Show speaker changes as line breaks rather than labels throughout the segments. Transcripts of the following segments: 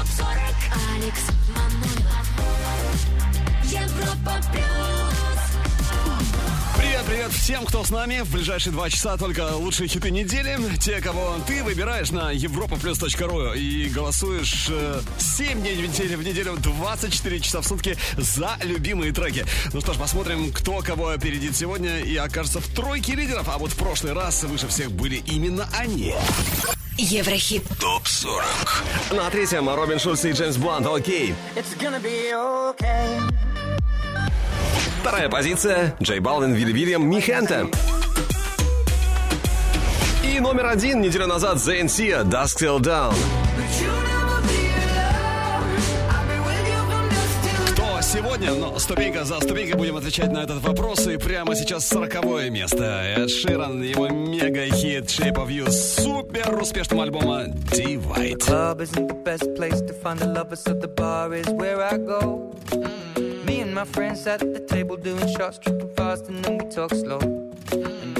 ТОП 40 Алекс Манойлов Европа плюс
Привет, привет всем, кто с нами. В ближайшие два часа только лучшие хиты недели. Те, кого ты выбираешь на europaplus.ru и голосуешь э, 7 дней в неделю, в неделю 24 часа в сутки за любимые треки. Ну что ж, посмотрим, кто кого опередит сегодня и окажется в тройке лидеров. А вот в прошлый раз выше всех были именно они.
Еврохит
ТОП 40. На третьем Робин Шульц и Джеймс Блант. Окей. Вторая позиция. Джей Балвин, Вилли Вильям, Михента. И номер один неделю назад Зейн Сия, Dusk Till Down.
Сегодня? Ну, ступенька за ступенькой будем отвечать на этот вопрос. И прямо сейчас сороковое место. Эд Ширан, его мега-хит Shape of You супер успешным альбома Divide.
club isn't the best place to find the lovers, so the bar is where I go. Me and my friends at the table doing shots, tripping fast, and then we talk slow. And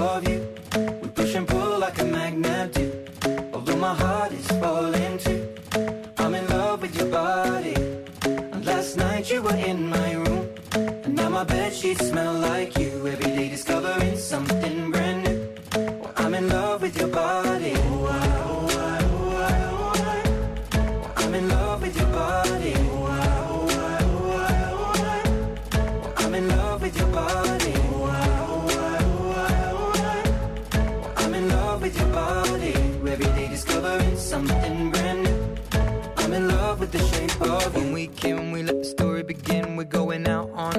Of you. We push and pull like a magnet do. Although my heart is falling too. I'm in love with your body. And last night you were in my room. And now my bed sheets smell like you. Every day discovering something brand new. Well, I'm in love with your body.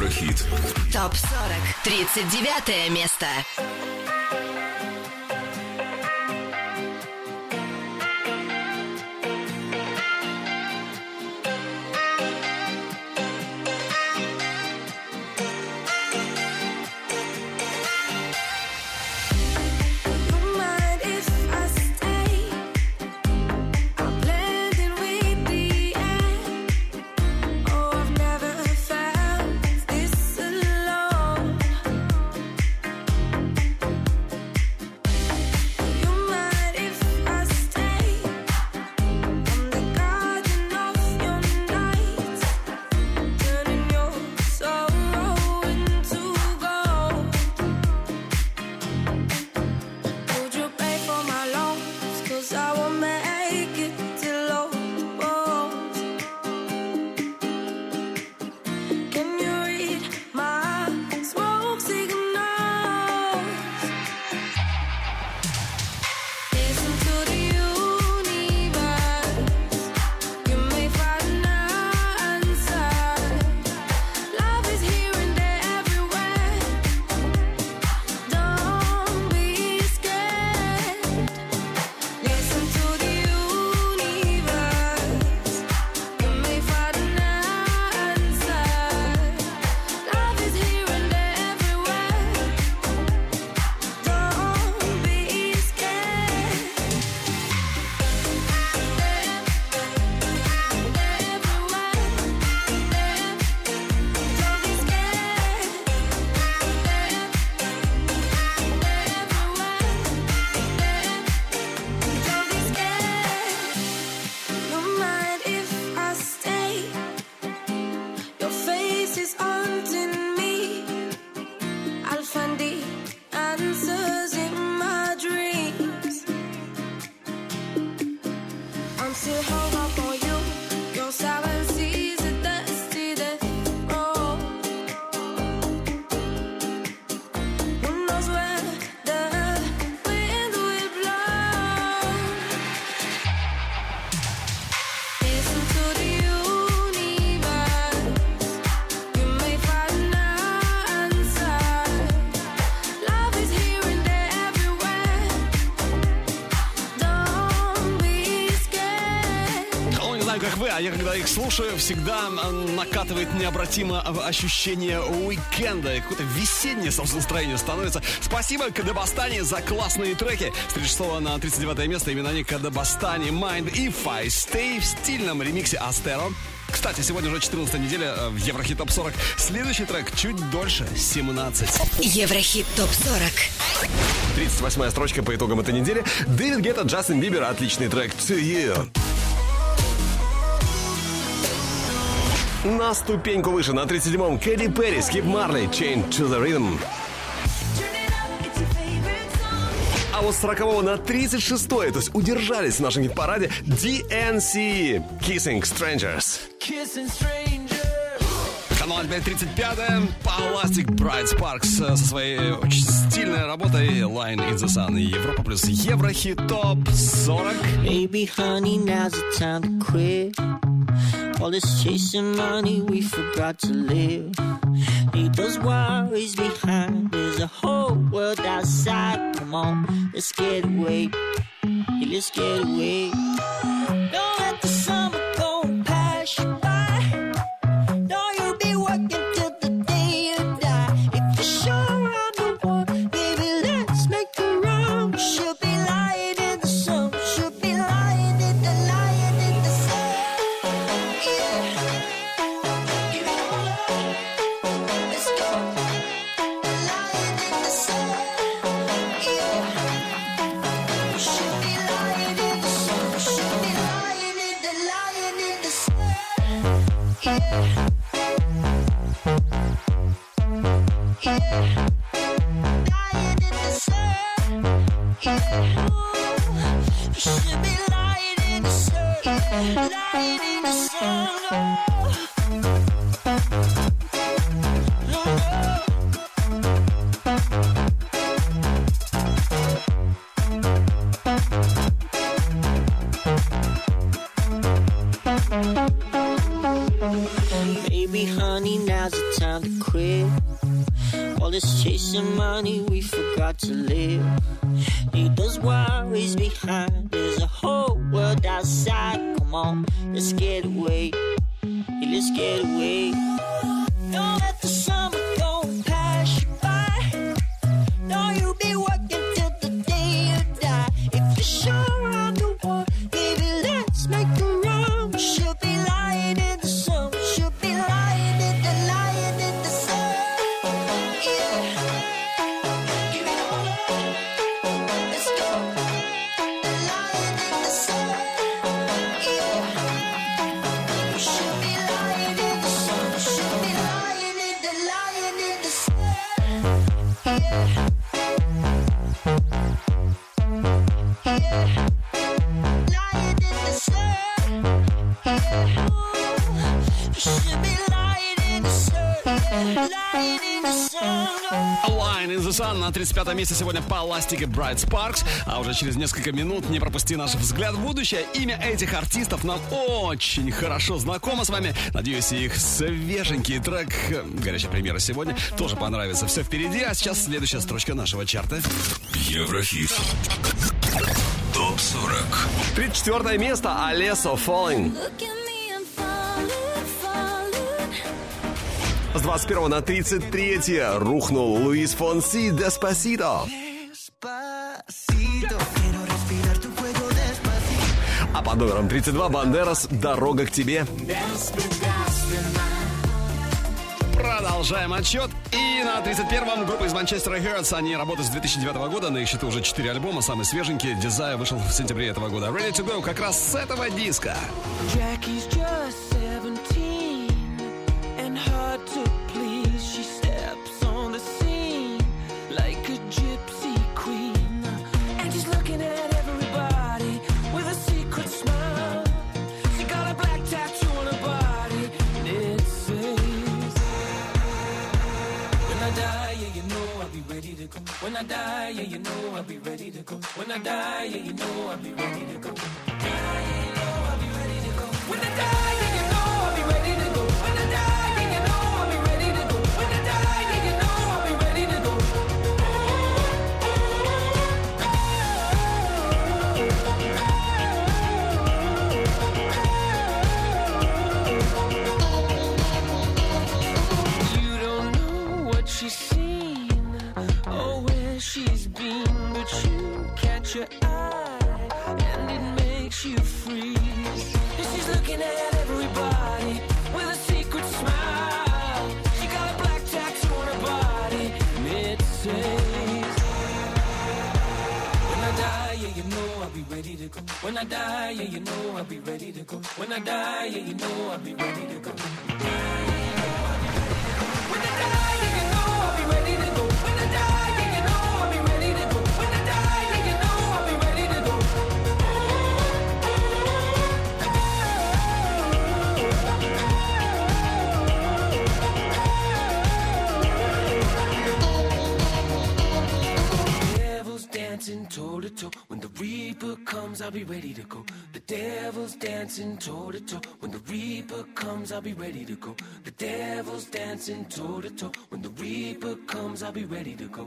Еврохит.
ТОП 40 39 место
когда их слушаю, всегда накатывает необратимо ощущение уикенда. Какое-то весеннее, собственно, настроение становится. Спасибо Кадабастане за классные треки. С 36 на 39 место именно они Кадабастане, Mind и Fi Stay в стильном ремиксе Астеро. Кстати, сегодня уже 14 неделя э, в Еврохит Топ 40. Следующий трек чуть дольше, 17.
Еврохит ТОП-40.
38-я строчка по итогам этой недели. Дэвид Гетта, Джастин Бибер, отличный трек To You. На ступеньку выше, на 37-м, Кэти Перри, Скип Марли, Chain to the Rhythm. А вот с 40 на 36 то есть удержались в нашем параде DNC, Kissing Strangers.
Канал теперь 35-е. Plastic Bright Sparks э, со своей очень стильной работой Line in the Sun. И Европа плюс Еврохит Топ 40.
Baby, honey, now's the time to quit. All this chasing money, we forgot to live. Leave those worries behind. There's a whole world outside. Come on, let's get away. Yeah, let's get away.
35 месте сегодня по эластике Bright Sparks. А уже через несколько минут не пропусти наш взгляд в будущее. Имя этих артистов нам очень хорошо знакомо с вами. Надеюсь, их свеженький трек э, горячая премьера сегодня тоже понравится. Все впереди, а сейчас следующая строчка нашего чарта.
Еврохит. Топ 40.
34 место, Алесо Falling. С 21 на 33 рухнул Луис Фонси Деспасито. А под номером 32 Бандерас «Дорога к тебе».
Продолжаем отчет. И на 31-м группа из Манчестера Hearts. Они работают с 2009 года. На их счету уже 4 альбома. Самый свеженький. Desire вышел в сентябре этого года. Ready to go как раз с этого диска.
Jackie's just go. When I die, yeah, you know I'll be ready to go. When I die, yeah, you know I'll be ready to go. Die, yeah, you know I'll be ready to go. When I die, yeah, you know I'll be ready to go. Ready to go. When I die, yeah, you know I'll be ready to go. When I die, yeah, you know I'll be ready to go. I'll be ready to go. The devil's dancing toe to toe. When the reaper comes, I'll be ready to go. The devil's dancing toe to toe. When the reaper comes, I'll be ready to go.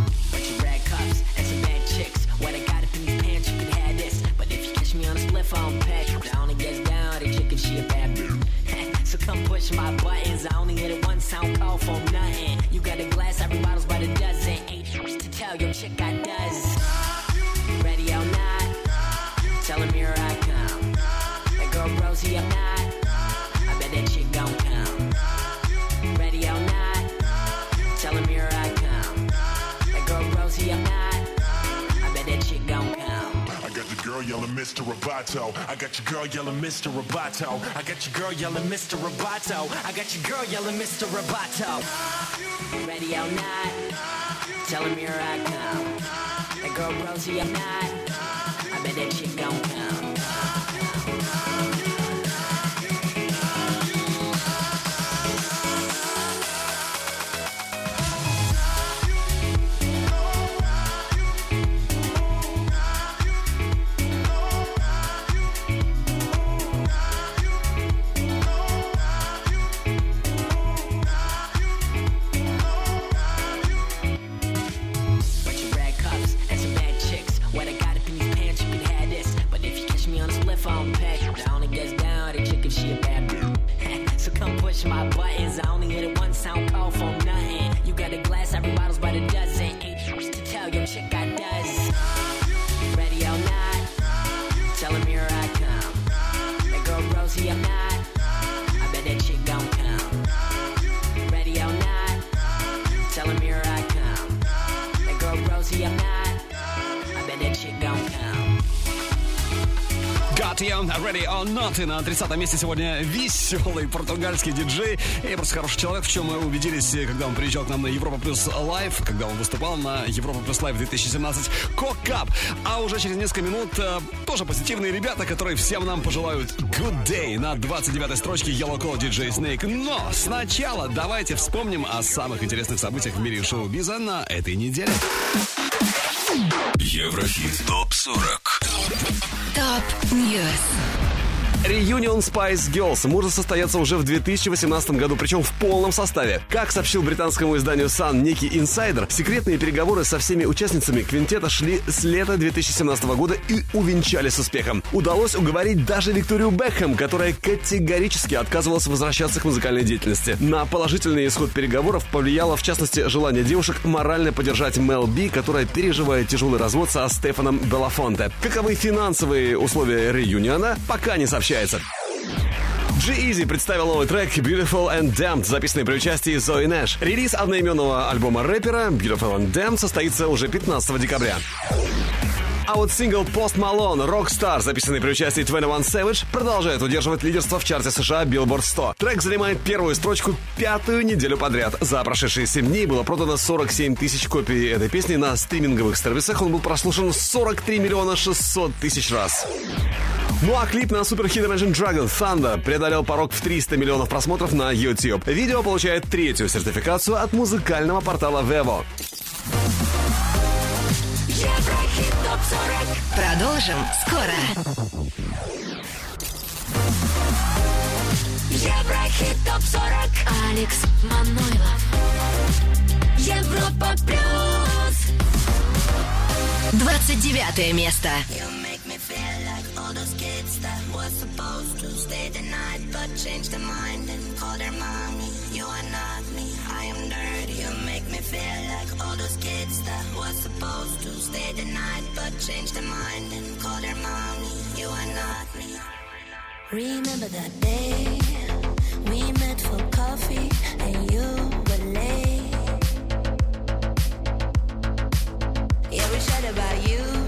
Mr. Roboto. I got your girl yelling Mr. Roboto. I got your girl yelling Mr. Roboto. I got your girl yelling Mr. Roboto.
Ready or not, tell him here I come. That girl Rosie, I'm not. I bet that chick gon' come. 先改。You, Ready or Not.
И на 30 месте сегодня веселый португальский диджей и просто хороший человек, в чем мы убедились, когда он приезжал к нам на Европа Плюс Live, когда он выступал на Европа Плюс Live 2017 Кокап. А уже через несколько минут э, тоже позитивные ребята, которые всем нам пожелают Good Day на 29 строчке Yellow Claw, DJ Snake. Но сначала давайте вспомним о самых интересных событиях в мире шоу-биза на этой неделе.
Еврохит. Топ-40.
Top News.
Reunion Spice Girls может состояться уже в 2018 году, причем в полном составе. Как сообщил британскому изданию Sun некий инсайдер, секретные переговоры со всеми участницами квинтета шли с лета 2017 года и увенчались успехом. Удалось уговорить даже Викторию Бекхэм, которая категорически отказывалась возвращаться к музыкальной деятельности. На положительный исход переговоров повлияло, в частности, желание девушек морально поддержать Мел Би, которая переживает тяжелый развод со Стефаном Белафонте. Каковы финансовые условия реюниона, пока не сообщается. G-Eazy представил новый трек Beautiful and Damned, записанный при участии Зои Нэш. Релиз одноименного альбома рэпера Beautiful and Damned состоится уже 15 декабря. А вот сингл Post Malone Rockstar, записанный при участии 21 Savage, продолжает удерживать лидерство в чарте США Billboard 100. Трек занимает первую строчку пятую неделю подряд. За прошедшие 7 дней было продано 47 тысяч копий этой песни на стриминговых сервисах. Он был прослушан 43 миллиона 600 тысяч раз. Ну а клип на суперхит Imagine Dragon Thunder преодолел порог в 300 миллионов просмотров на YouTube. Видео получает третью сертификацию от музыкального портала Vevo.
Еврохит ТОП-40. Продолжим скоро. Еврохит ТОП-40. Алекс Манойлов. Европа Плюс. 29 место.
all those kids that was supposed to stay the night but changed their mind and call their mommy. You are not me, I am dirty. You make me feel kids that was supposed to stay the night but changed their mind and call their mommy. You are not me. Remember that day we met for coffee and you were late. Yeah, we chat about you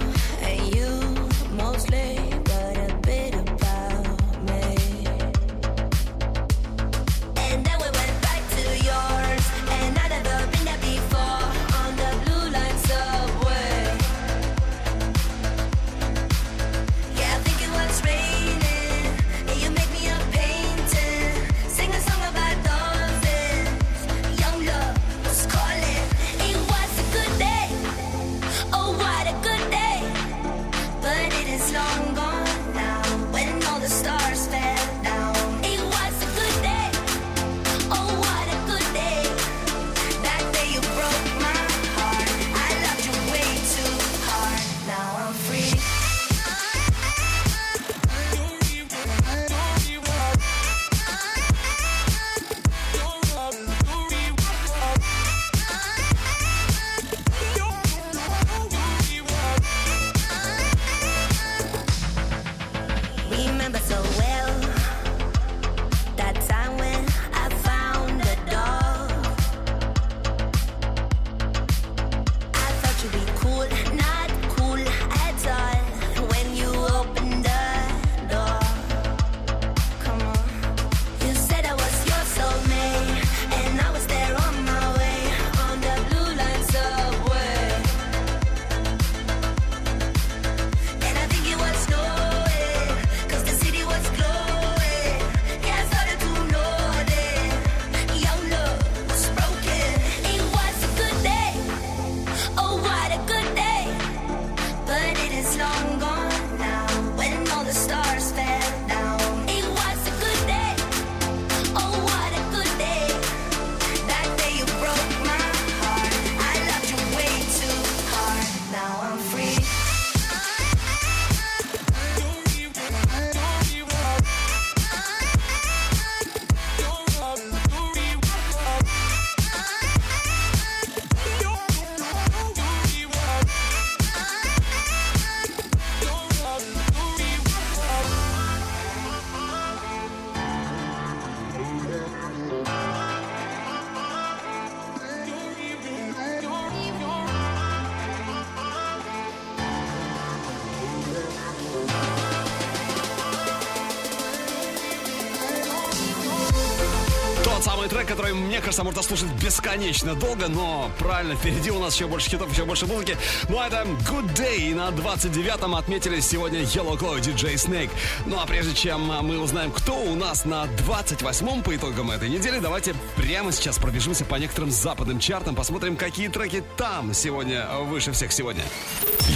кажется, можно слушать бесконечно долго, но правильно, впереди у нас еще больше хитов, еще больше музыки. Ну, а это Good Day. И на 29-м отметили сегодня Yellow Claw DJ Snake. Ну, а прежде чем а, мы узнаем, кто у нас на 28-м по итогам этой недели, давайте прямо сейчас пробежимся по некоторым западным чартам, посмотрим, какие треки там сегодня выше всех сегодня.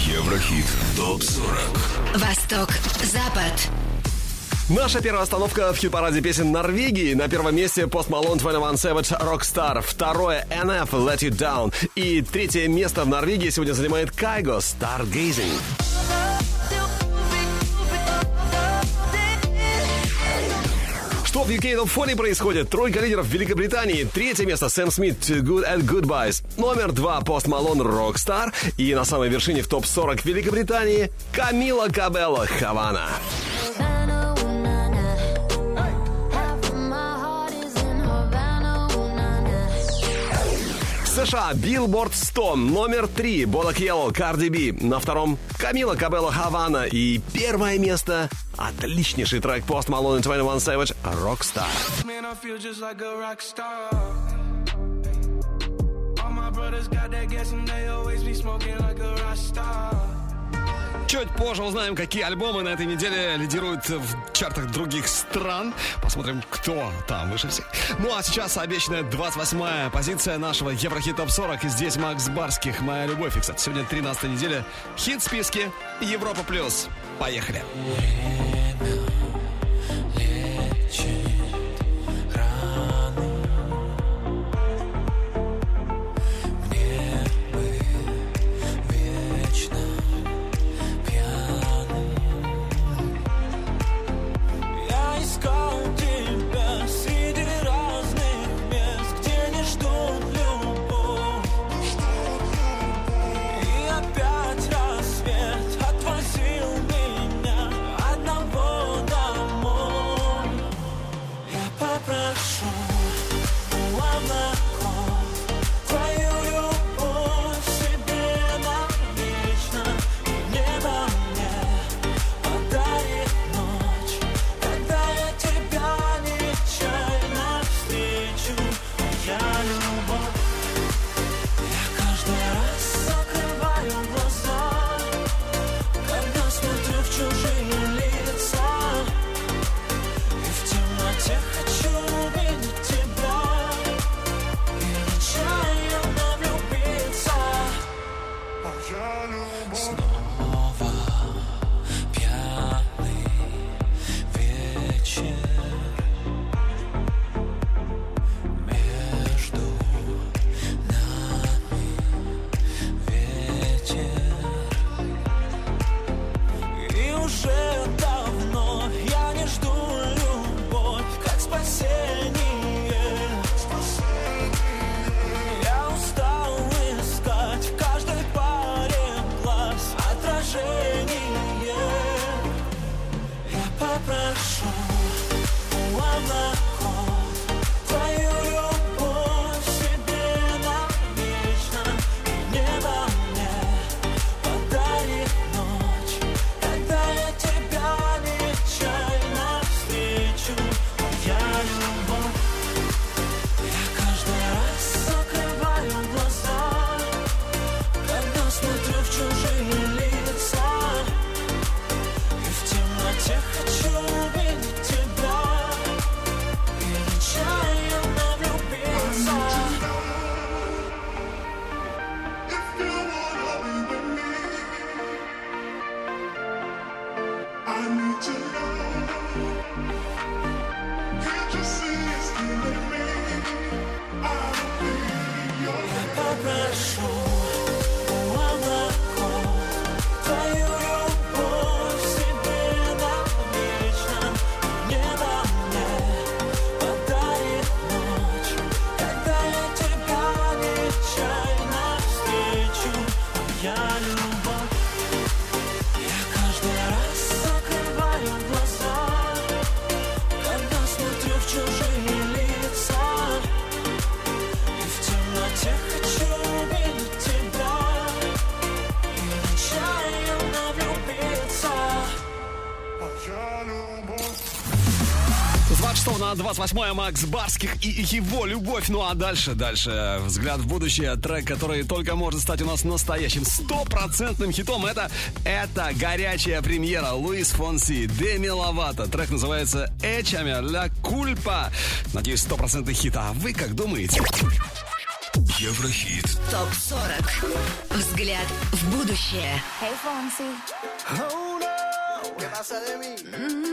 Еврохит ТОП-40
Восток, Запад.
Наша первая остановка в хит-параде песен Норвегии. На первом месте Post Malone 21 Savage Rockstar. Второе NF Let You Down. И третье место в Норвегии сегодня занимает Кайго Stargazing. Что в UK Top 40 происходит? Тройка лидеров Великобритании. Третье место Сэм Смит Good at Goodbyes. Номер два Пост Малон Rockstar. И на самой вершине в топ-40 Великобритании Камила Кабелло Хавана. США Billboard 100, номер 3 Бола Yellow, Cardi B. На втором Камила Кабелло Хавана. И первое место отличнейший трек Post Malone и 21 Savage Rockstar.
Man, I feel just like a rock star. All my brothers got that gas and they always be smoking like a rock star.
Чуть позже узнаем, какие альбомы на этой неделе лидируют в чартах других стран. Посмотрим, кто там выше всех. Ну а сейчас обещанная 28-я позиция нашего Еврохит Топ 40. И здесь Макс Барских «Моя любовь». И, кстати, сегодня 13 неделя хит списки Европа Плюс. Поехали.
вечно
26 на 28 Макс Барских и его любовь. Ну а дальше, дальше взгляд в будущее. Трек, который только может стать у нас настоящим стопроцентным хитом. Это, это горячая премьера Луис Фонси, Деми Ловато. Трек называется Эчами ля кульпа. Надеюсь, стопроцентный хит. А вы как думаете?
Еврохит.
ТОП 40. Взгляд в будущее.
Hey, Fonsi.
Oh no, ¿qué pasa de mí?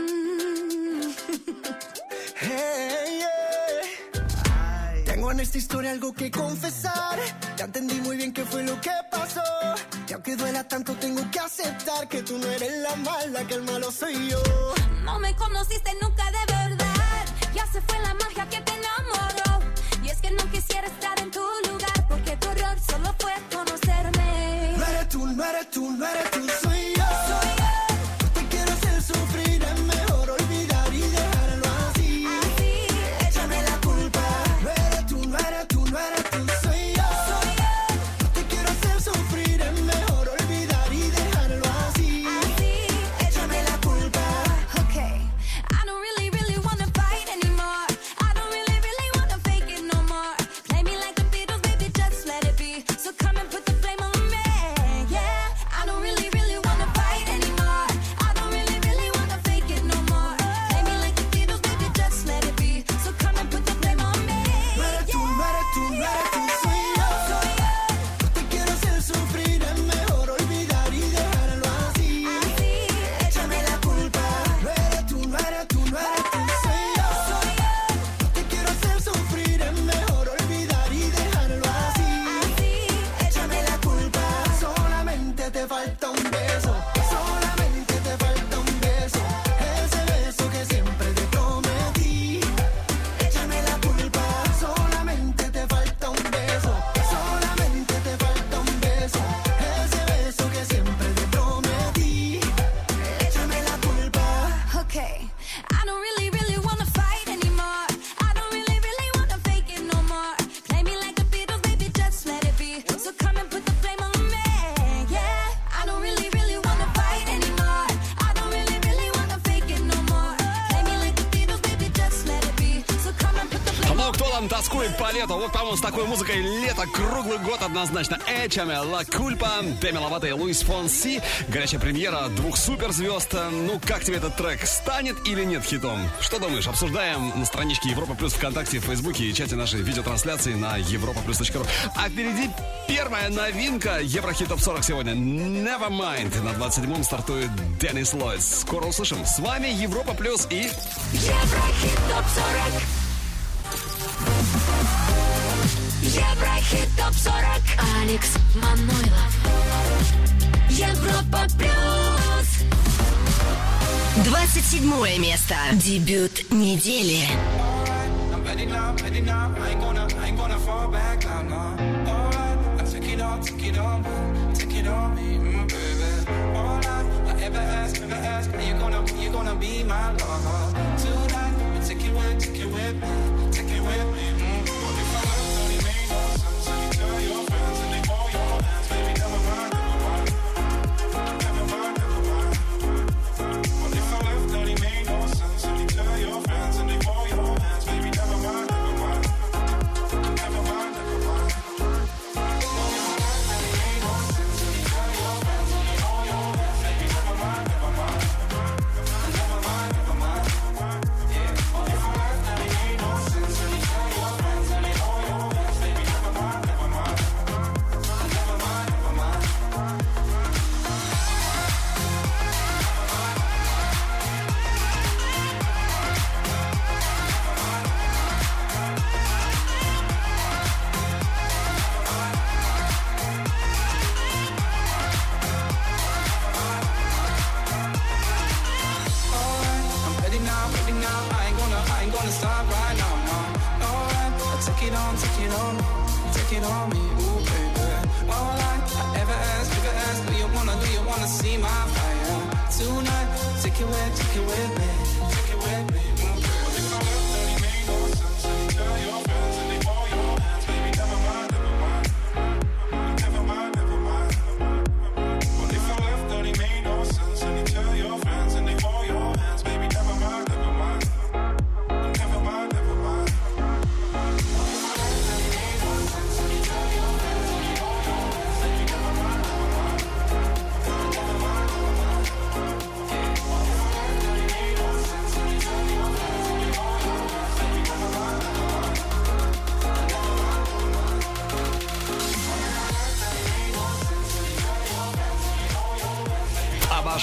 En esta historia algo que confesar. Ya entendí muy bien qué fue lo que pasó. Y aunque duela tanto, tengo que aceptar que tú no eres la mala, que el malo soy yo.
No me conociste nunca
такой музыкой лето круглый год однозначно. Эчаме, Ла Кульпа, Деми Ловато и Луис Фонси. Горячая премьера двух суперзвезд. Ну, как тебе этот трек? Станет или нет хитом? Что думаешь? Обсуждаем на страничке Европа Плюс ВКонтакте, в Фейсбуке и чате нашей видеотрансляции на европа ру. А впереди первая новинка Еврохит Топ 40 сегодня. Nevermind. На 27-м стартует Деннис Ллойд. Скоро услышим. С вами Европа Плюс и...
Еврохит Топ 40.
Алекс Манойлов.
Европа Плюс
27 место. Дебют недели.
All, mm, I, ever ask, ever ask, are you gonna, you gonna be my lover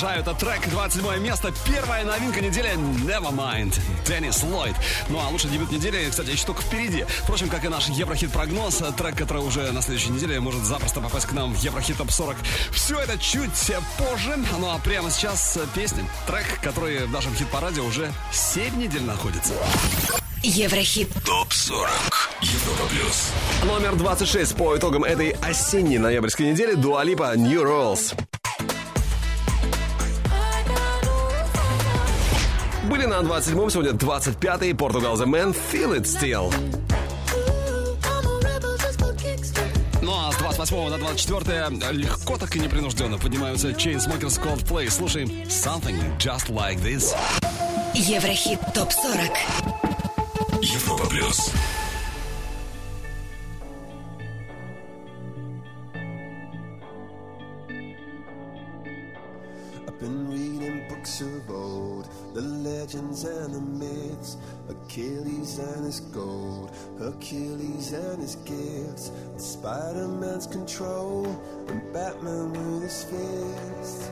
Обожаю этот трек. 27 место. Первая новинка недели Nevermind. Деннис Ллойд. Ну а лучший дебют недели, кстати, еще только впереди. Впрочем, как и наш Еврохит-прогноз, трек, который уже на следующей неделе может запросто попасть к нам в Еврохит Топ 40. Все это чуть позже. Ну а прямо сейчас песня. Трек, который в нашем хит-параде уже 7 недель находится.
Еврохит.
ТОП 40. Европа плюс.
Номер 26 по итогам этой осенней ноябрьской недели Дуалипа New Rules. 27-м, сегодня 25-й Португал The Man Feel It Still.
Ну а с 28 на 24 легко так и непринужденно поднимаются Chainsmokers Coldplay. Слушаем Something Just Like This.
Еврохит топ 40.
Европа плюс.
Achilles and his gold, Hercules and his gifts, and Spider-Man's control, and Batman with his fists.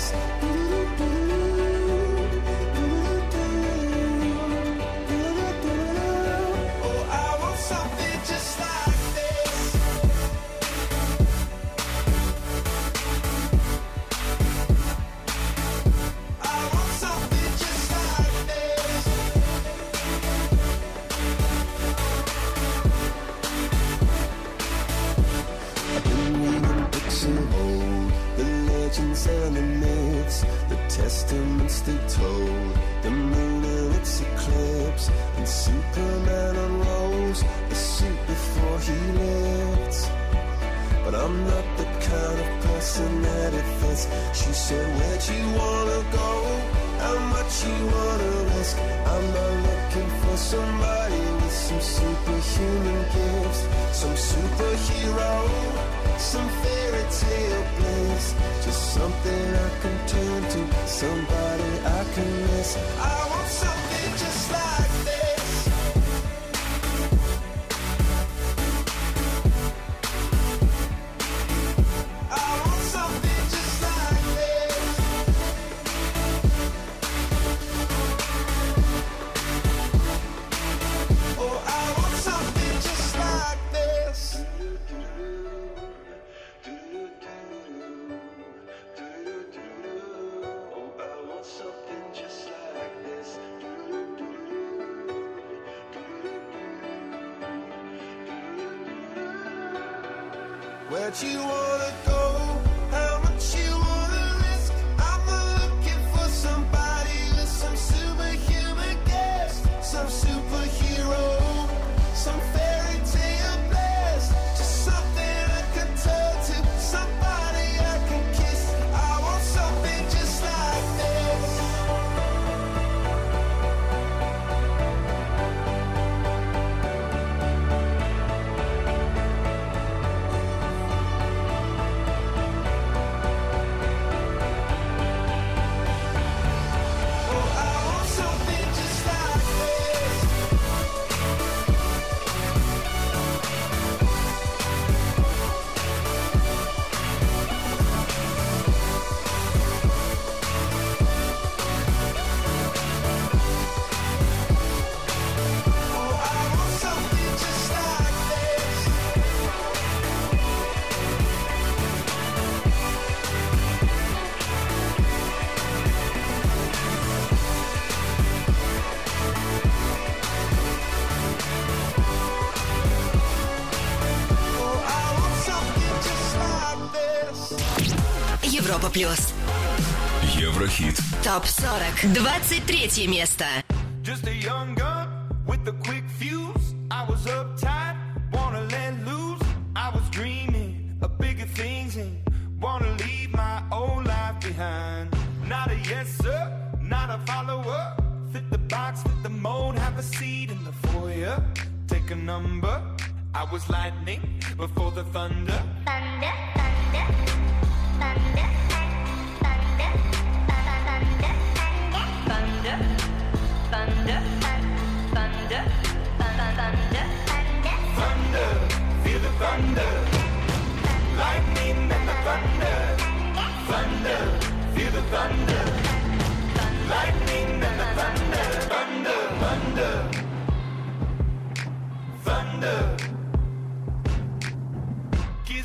eyes. They told. The moon and its eclipse, and Superman unrolls a suit before he lived. But I'm not the kind of person that it fits. She said, Where'd you wanna go? How much you wanna risk? I'm not looking for somebody some superhuman gifts, some superhero, some fairy tale bliss. Just something I can turn to, somebody I can miss. I want something just like
плюс.
Еврохит.
Топ 40. 23 место.
Just a young gun with a quick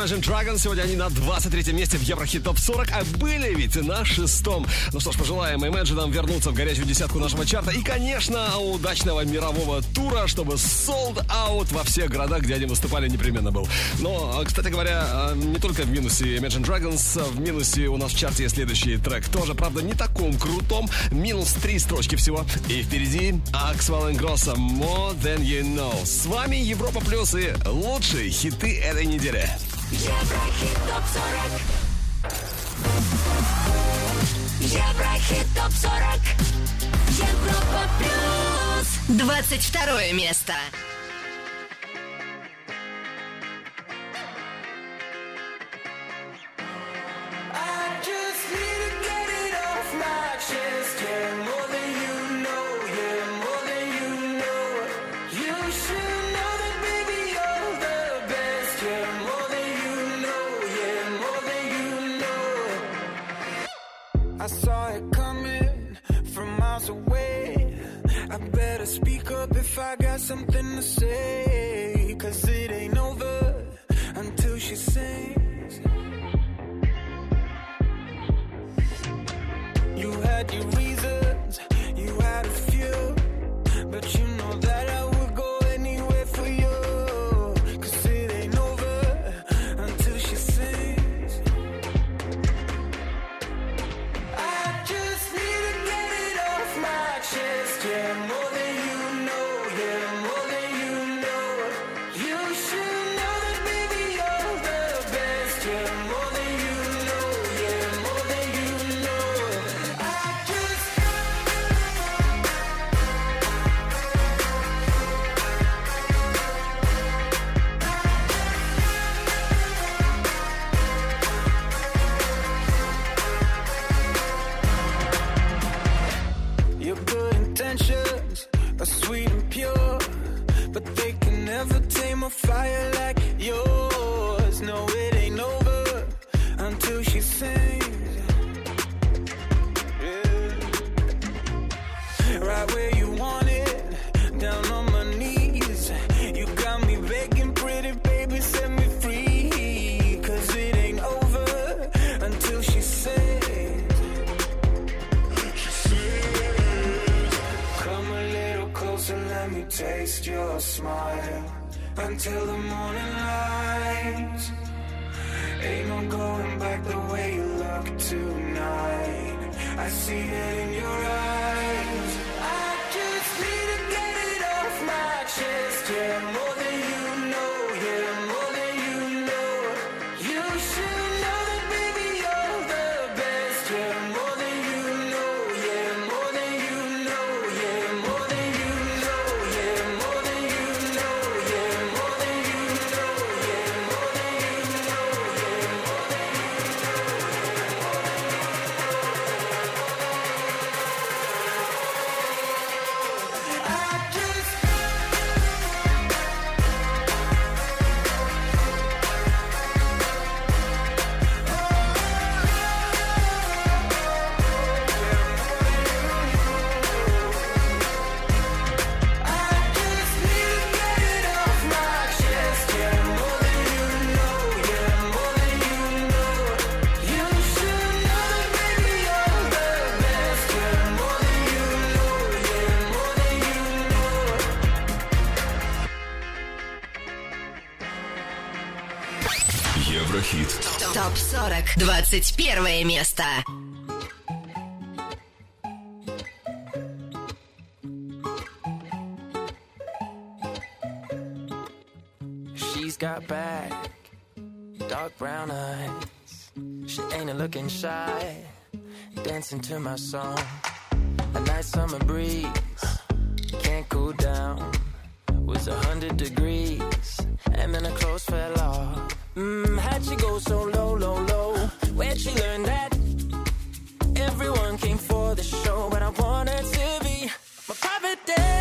Imagine Dragons. Сегодня они на 23 месте в Еврохит Топ 40, а были ведь на шестом. Ну что ж, пожелаем Imagine вернуться в горячую десятку нашего чарта. И, конечно, удачного мирового тура, чтобы sold out во всех городах, где они выступали, непременно был. Но, кстати говоря, не только в минусе Imagine Dragons, в минусе у нас в чарте есть следующий трек. Тоже, правда, не таком крутом. Минус три строчки всего. И впереди Axwell Grossa More Than You Know. С вами Европа Плюс и лучшие хиты этой недели.
Еврохит топ 40. Еврохит топ 40. Европа плюс.
22 место.
I saw it coming from miles away. I better speak up if I got something to say. Cause it ain't over until she sings.
21 место.
She's got back, dark brown eyes. She ain't looking shy, dancing to my song. A nice summer breeze, can't cool down. Was a hundred degrees, and then her clothes fell off. Mmm, how'd she go so low, low, low? Where'd she learn that? Everyone came for the show, but I wanted to be my private dancer.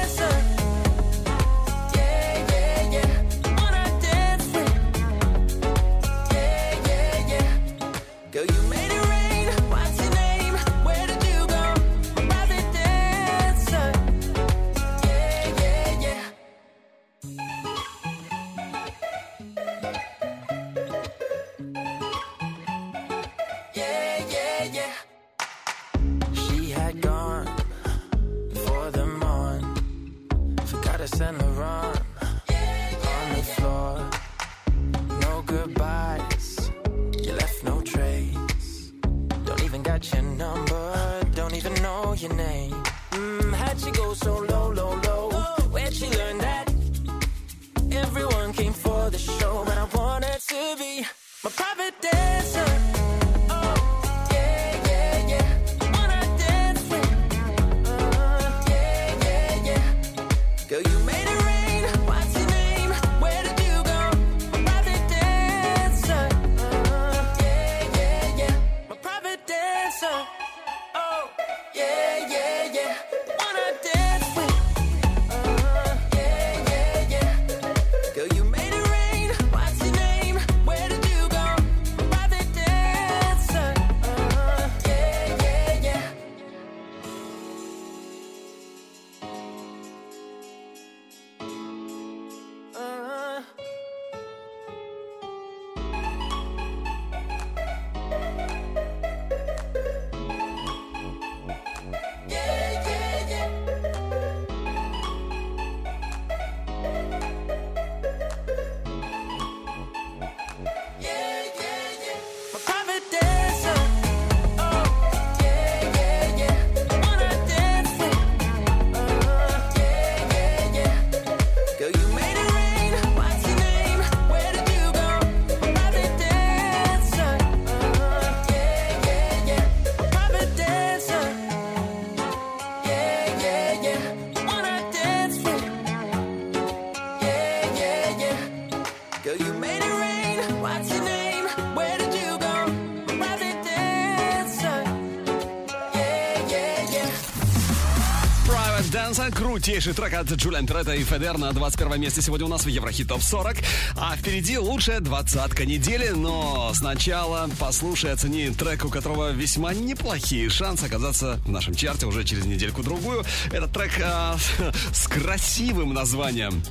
Крутейший трек от Джулиан Перетта и Федер на 21 месте сегодня у нас в Еврохит Топ 40. А впереди лучшая двадцатка недели, но сначала послушай, оцени трек, у которого весьма неплохие шансы оказаться в нашем чарте уже через недельку-другую. Этот трек а, с красивым названием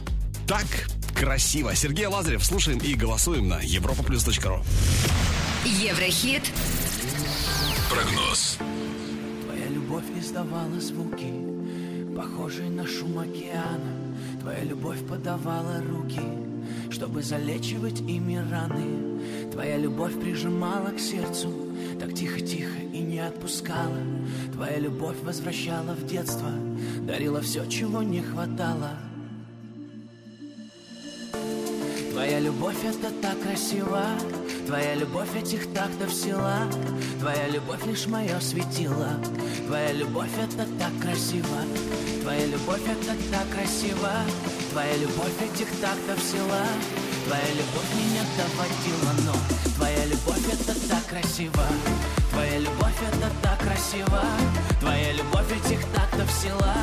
«Так красиво». Сергей Лазарев, слушаем и голосуем на europaplus.ru.
Еврохит.
Прогноз.
Твоя любовь издавала звуки, похожие на шум океана. Твоя любовь подавала руки, чтобы залечивать ими раны. Твоя любовь прижимала к сердцу, так тихо-тихо и не отпускала. Твоя любовь возвращала в детство, дарила все, чего не хватало. Твоя любовь это так красиво Твоя любовь этих тактов сила Твоя любовь лишь мое светило Твоя любовь это так красиво Твоя любовь это так красиво Твоя любовь этих тактов сила Твоя любовь меня доводила, но Твоя любовь это так красиво Твоя любовь это так красиво Твоя любовь этих тактов сила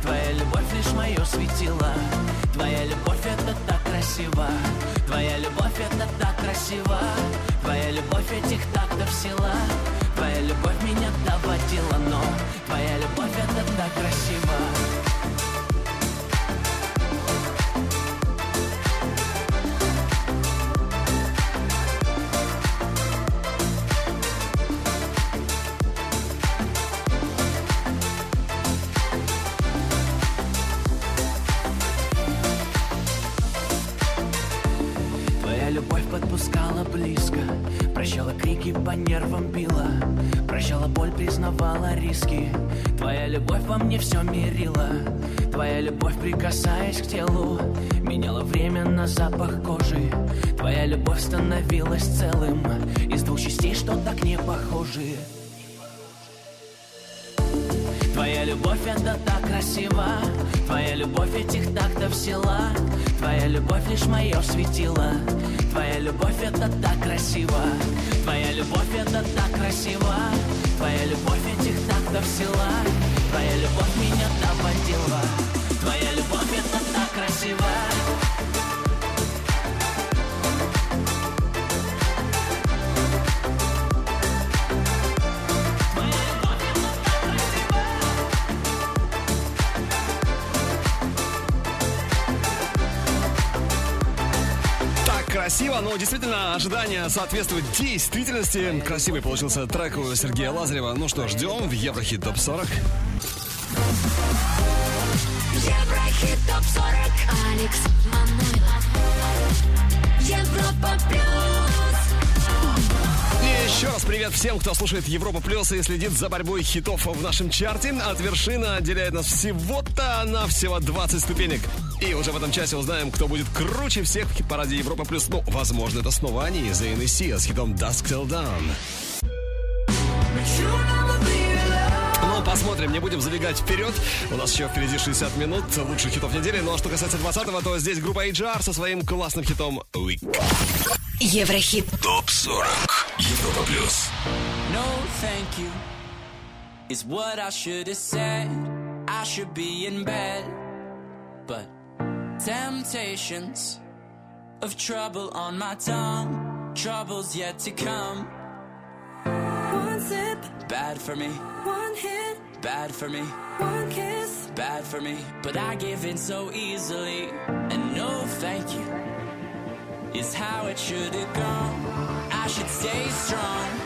Твоя любовь лишь мое светило Твоя любовь это так красиво. Твоя любовь это так красиво. Твоя любовь этих тактов сила. Твоя любовь меня доводила, но Твоя любовь это Крики, по нервам била. Прощала боль, признавала риски. Твоя любовь во мне все мерила. Твоя любовь, прикасаясь к телу Меняла время на запах кожи. Твоя любовь становилась целым. Из двух частей, что так не похожи Твоя любовь это так красиво Твоя любовь этих тактов сила. Твоя любовь лишь мое светило. Твоя любовь это так красиво Твоя любовь это так красиво Твоя любовь этих тактов сила. Твоя любовь меня доводила Твоя любовь это так красиво
красиво, но действительно ожидания соответствуют действительности. Красивый получился трек у Сергея Лазарева. Ну что, ждем в Еврохит Топ 40.
Еврохит ТОП-40 Алекс Манойлов Европа Плюс
И еще раз привет всем, кто слушает Европа Плюс и следит за борьбой хитов в нашем чарте. От вершины отделяет нас всего-то на всего 20 ступенек. И уже в этом часе узнаем, кто будет круче всех в хит-параде Европа Плюс. Ну, возможно, это снова они, The NSC с хитом Dusk Till Dawn. Ну, посмотрим, не будем забегать вперед. У нас еще впереди 60 минут лучших хитов недели. Ну а что касается 20-го, то здесь группа HR со своим классным хитом Week.
Еврохит.
ТОП-40. Европа плюс.
No, thank you. Is what I should have said. I should be in bed. But temptations of trouble on my tongue. Trouble's yet to come.
One sip,
Bad for me,
one hit,
bad for me,
one kiss.
bad for me. But I give in so easily. And no, thank you. Is how it should have gone. I should stay strong.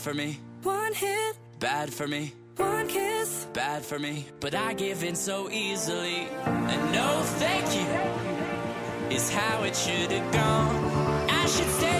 For me,
one hit,
bad for me.
one kiss.
bad for me, but I give in so easily. And no, thank you is how it should have gone. I should stay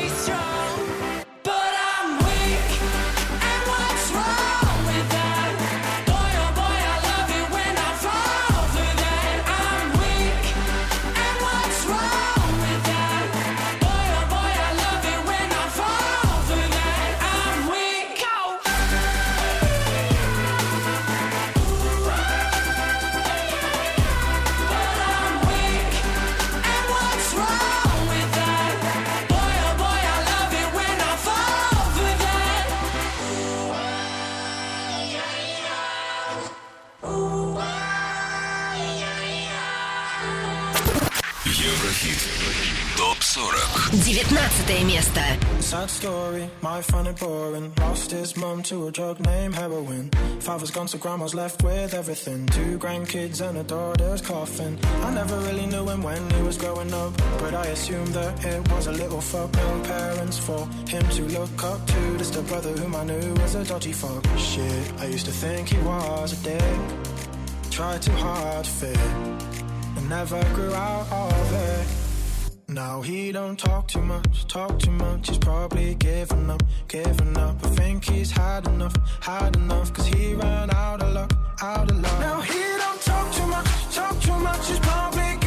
19 место.
Sad story, my find it boring. Lost his mum to a drug named heroin. Father's gone, so grandma's left with everything. Two grandkids and a daughter's coffin. I never really knew him when he was growing up, but I assumed that it was a little fuck. No parents for him to look up to. Just a brother whom I knew was a dodgy fuck. Shit, I used to think he was a dick. Tried too hard to fit, and never grew out of it. Now he don't talk too much, talk too much. He's probably giving up, giving up. I think he's had enough, had enough. Cause he ran out of luck, out of luck. Now he don't talk too much, talk too much. He's probably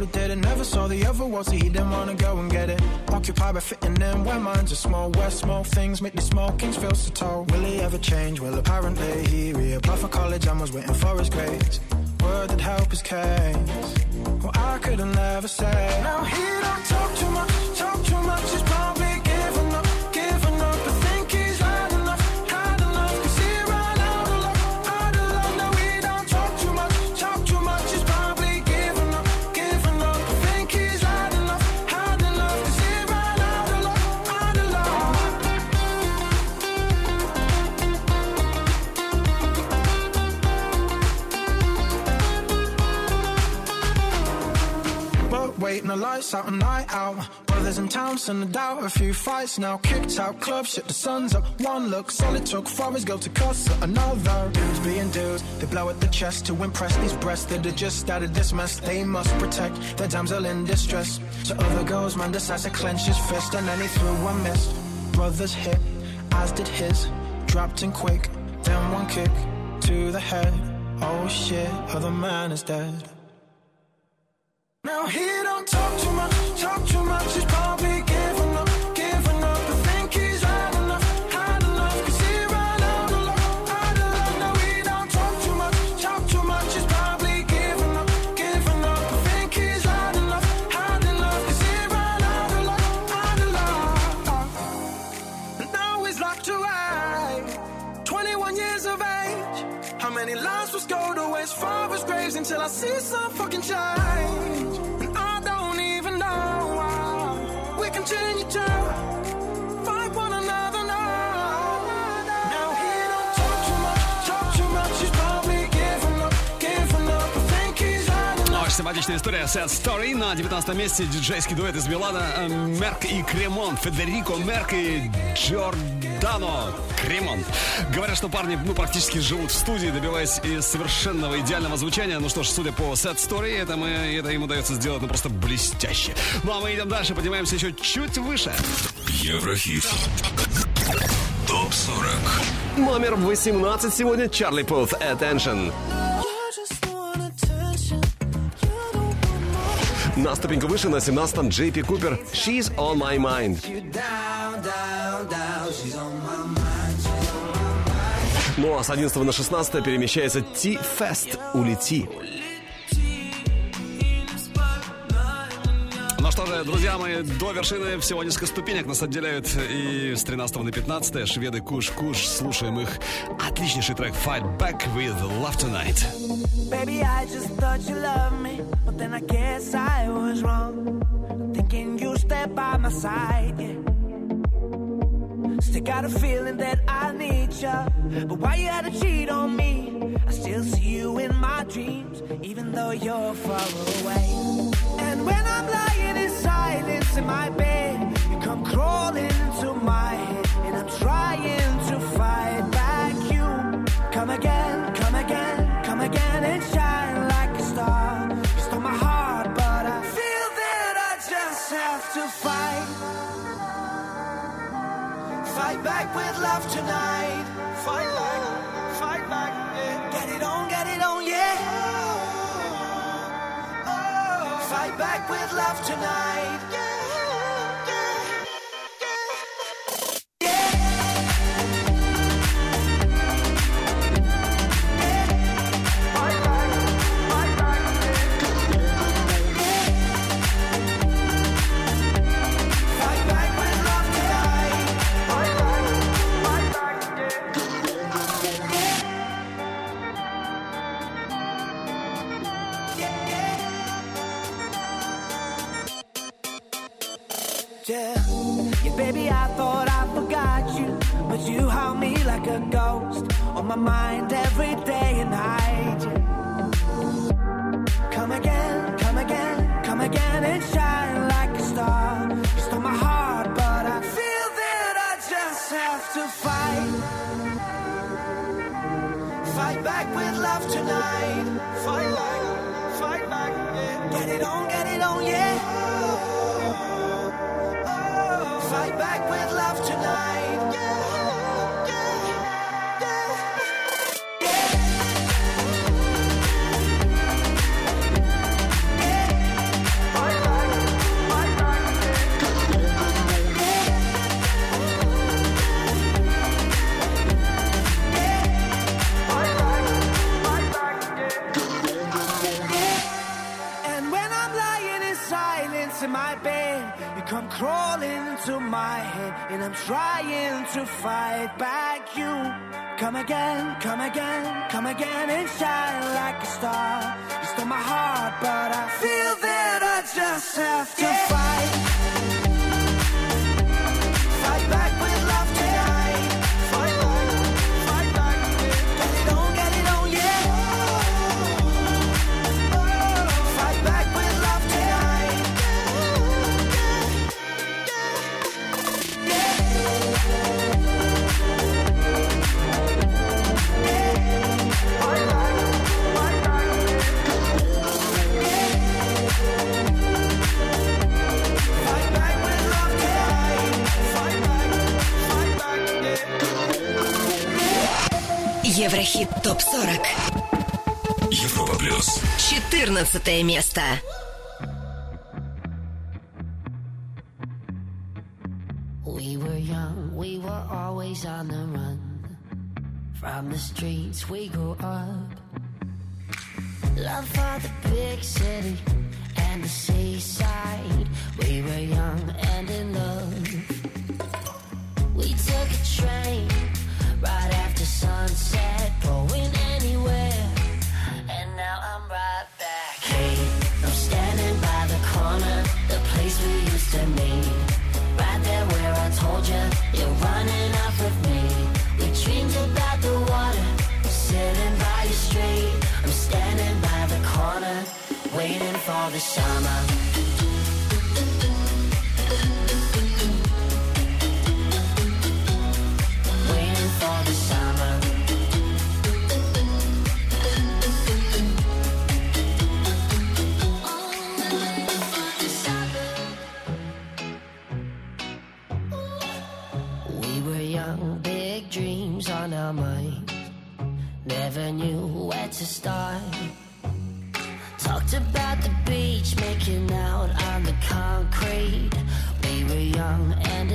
probably did it. Never saw the other world, so he didn't wanna go and get it. Occupied by fitting in where minds are small. Where small things make these small kings feel so tall. Will he ever change? Well, apparently he reapplied for college and was waiting for his grades. Word that help his case. Well, I could have never said. Now he don't talk too much, talk too much. Waiting the lights out, a night out. Brothers in town, send a doubt. A few fights now, kicked out club, shit, the sun's up. One look, solid took for his girl to cuss at another. Dudes being dudes, they blow at the chest to impress these breasts that are just started this mess. They must protect their damsel in distress. So other girls, man decides to clench his fist, and then he threw one missed. Brothers hit, as did his. Dropped in quick, then one kick to the head. Oh shit, other man is dead. Now he don't talk too much, talk too much.
Симпатичная история Sad Story. На 19 месте диджейский дуэт из Милана э, Мерк и Кремон. Федерико Мерк и Джордано Кремон. Говорят, что парни ну, практически живут в студии, добиваясь и совершенного идеального звучания. Ну что ж, судя по Sad Story, это, мы, это им удается сделать ну, просто блестяще. Ну а мы идем дальше, поднимаемся еще чуть выше.
Еврохит. Топ 40.
Номер 18 сегодня Чарли Пут Attention. На ступеньку выше на 17-м Джей Пи Купер She's on my mind. Ну а с 11 на 16 перемещается Ти-Фест «Улети».
Ну что же, друзья мои, до вершины всего несколько ступенек нас отделяют и с 13 на 15 шведы Куш-Куш. Слушаем их отличнейший трек Fight Back with Love Tonight.
Baby, I just thought you loved me, but then I guess I was wrong. Thinking you step by my side, yeah. Still got a feeling that I need you, but why you had to cheat on me? I still see you in my dreams, even though you're far away. And when I'm lying in silence in my bed, you come crawling into my head, and I'm trying to fight back. You come again, come again, back with love tonight. Fight back, fight back. Yeah. Get it on, get it on, yeah. Oh, fight back with love tonight. Fight baby, I thought I forgot you, but you haunt me like a ghost on my mind every day and night.
Crawling into my head, and I'm trying to fight back you. Come again, come again, come again, and shine like a star. You stole my heart, but I feel that I just have to fight. Fight
Еврохит ТОП-40.
Европа плюс.
14 место.
We were young, we were always on the run. From the streets we grew up. Love for the big city and the seaside. We were young and in love. We took a train right after sunset, going anywhere. And now I'm right back. Hey, I'm standing by the corner, the place we used to meet. Right there where I told you you're running off with me. We dreamed about the water, sitting by your street. I'm standing by the corner, waiting for the summer. Never knew where to start. Talked about the beach, making out on the concrete. We were young and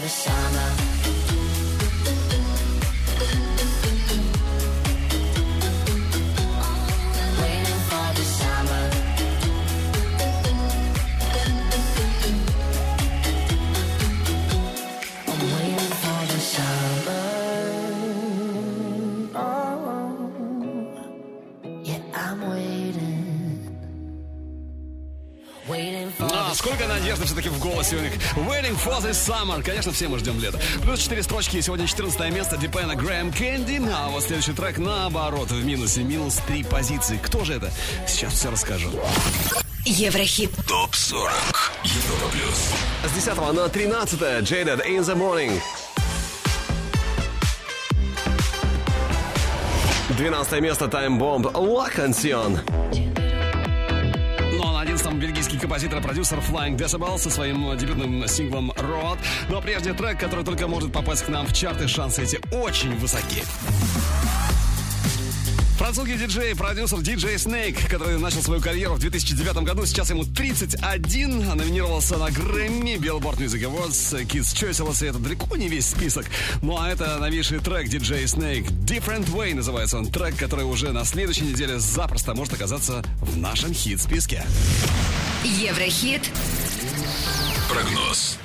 the summer.
Все-таки в голосе у них. Waiting for the summer. Конечно, все мы ждем лета. Плюс 4 строчки. Сегодня 14 место. Дипена Грэм Кэнди. А вот следующий трек наоборот в минусе. Минус 3 позиции. Кто же это? Сейчас все расскажу.
Еврохит.
Топ 40. Европа плюс.
С 10 на 13 Jaded in the Morning. 12 место Time Bomb La Canción.
Ну а на 11 бельгийский композитор и продюсер Flying Decibel со своим дебютным синглом Road. Но прежде трек, который только может попасть к нам в чарты, шансы эти очень высоки. Французский диджей, продюсер диджей Snake, который начал свою карьеру в 2009 году, сейчас ему 31, номинировался на Грэмми, Billboard Music Awards, Kids Choice Awards, и это далеко не весь список. Ну а это новейший трек диджей Snake, Different Way называется он, трек, который уже на следующей неделе запросто может оказаться в нашем хит-списке.
Еврохит.
Прогноз.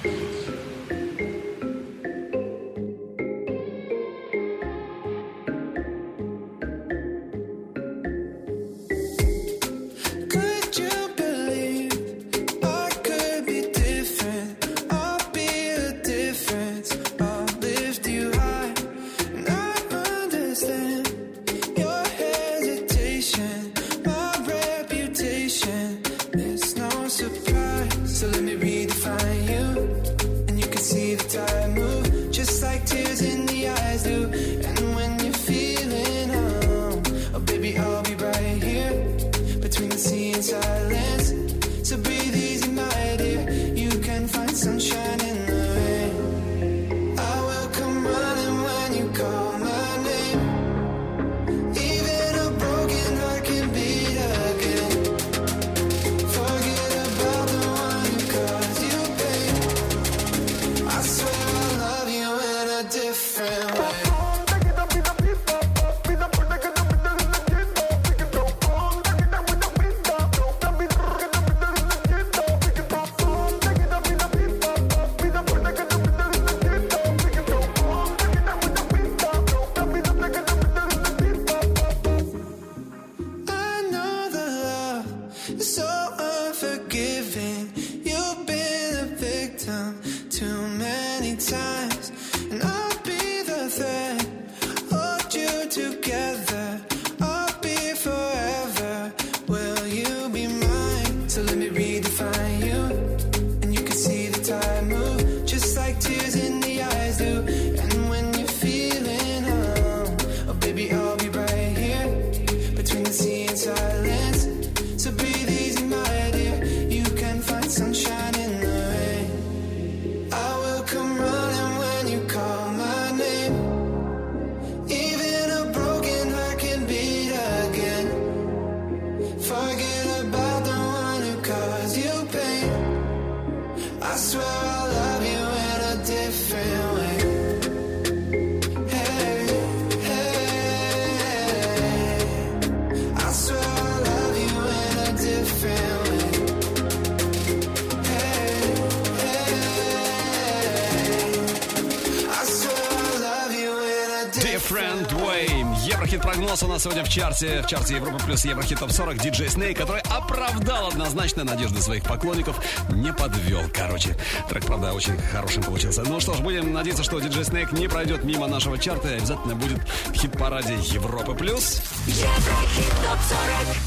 сегодня в чарте, в чарте Европы плюс Еврохит Топ 40 диджей Snake, который оправдал однозначно надежды своих поклонников, не подвел. Короче, трек, правда, очень хорошим получился. Ну что ж, будем надеяться, что диджей Snake не пройдет мимо нашего чарта и обязательно будет в хит-параде Европы плюс.
Еврохит Топ 40.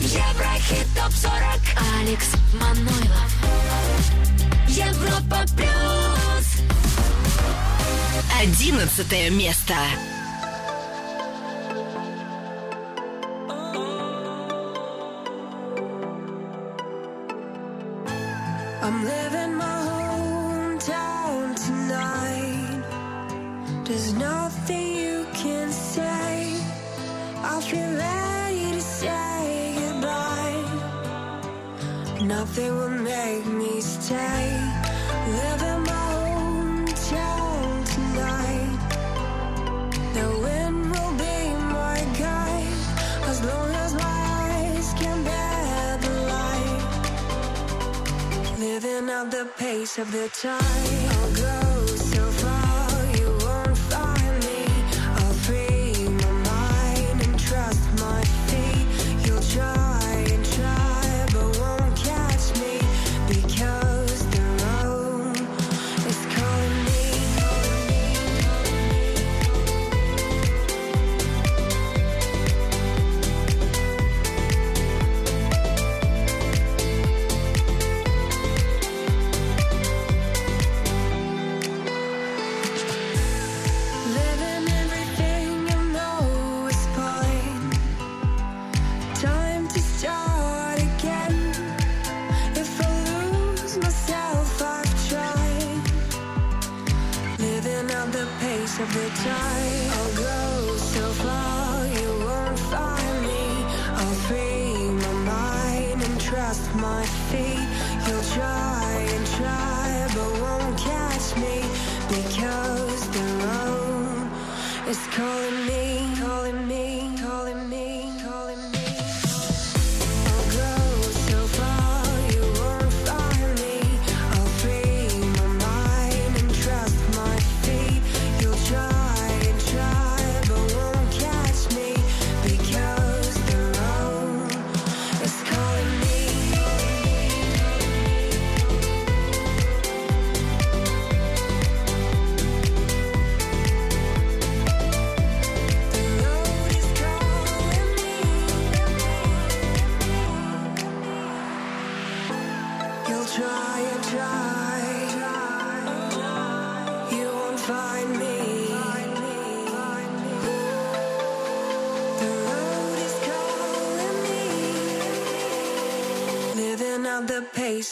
Еврохит топ 40 Алекс Маной
одиннадцатое место.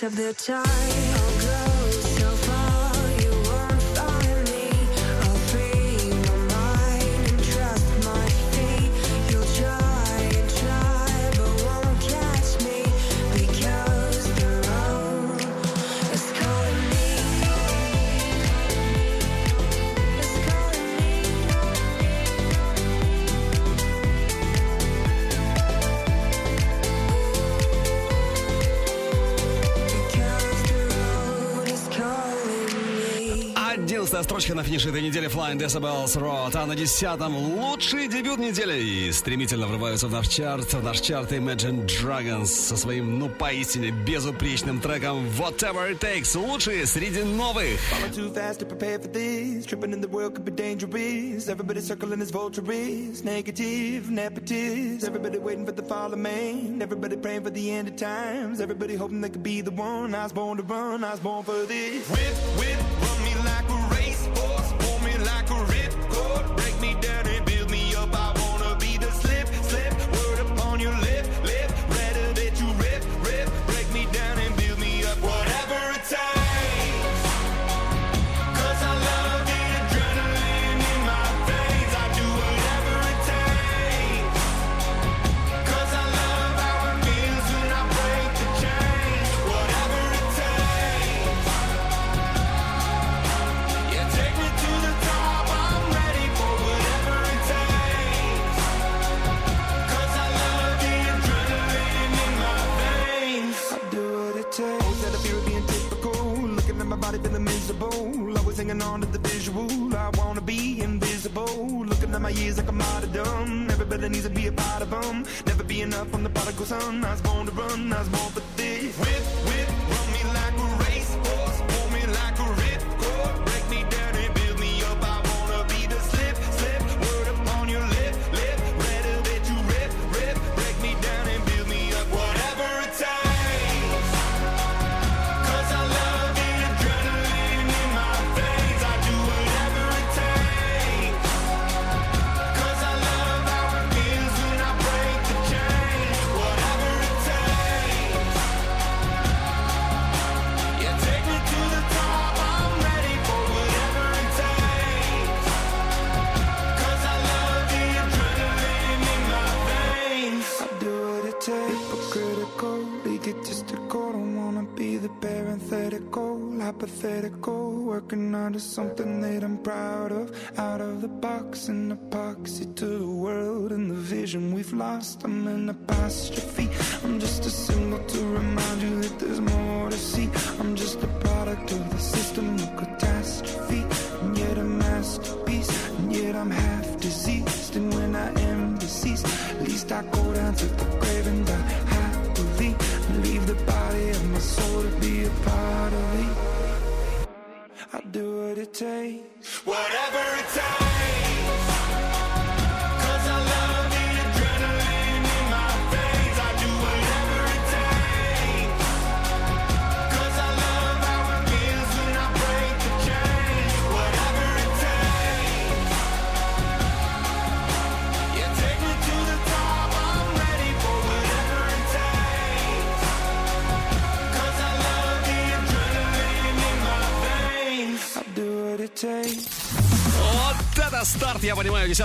of their time.
Финише этой недели Flying Decibels Road, а на десятом лучший дебют недели и стремительно врываются в наш чарт, в наш чарт Imagine Dragons со своим, ну, поистине безупречным треком Whatever It Takes, лучшие среди новых.
Everybody circling as vultures. Negative, nepotist. Everybody waiting for the fall of man. Everybody praying for the end of times. Everybody hoping they could be the one. I was born to run. I was born for this. Whip, whip, Everybody needs to be a part of them. Never be enough on the prodigal son. I was born to run. I was born for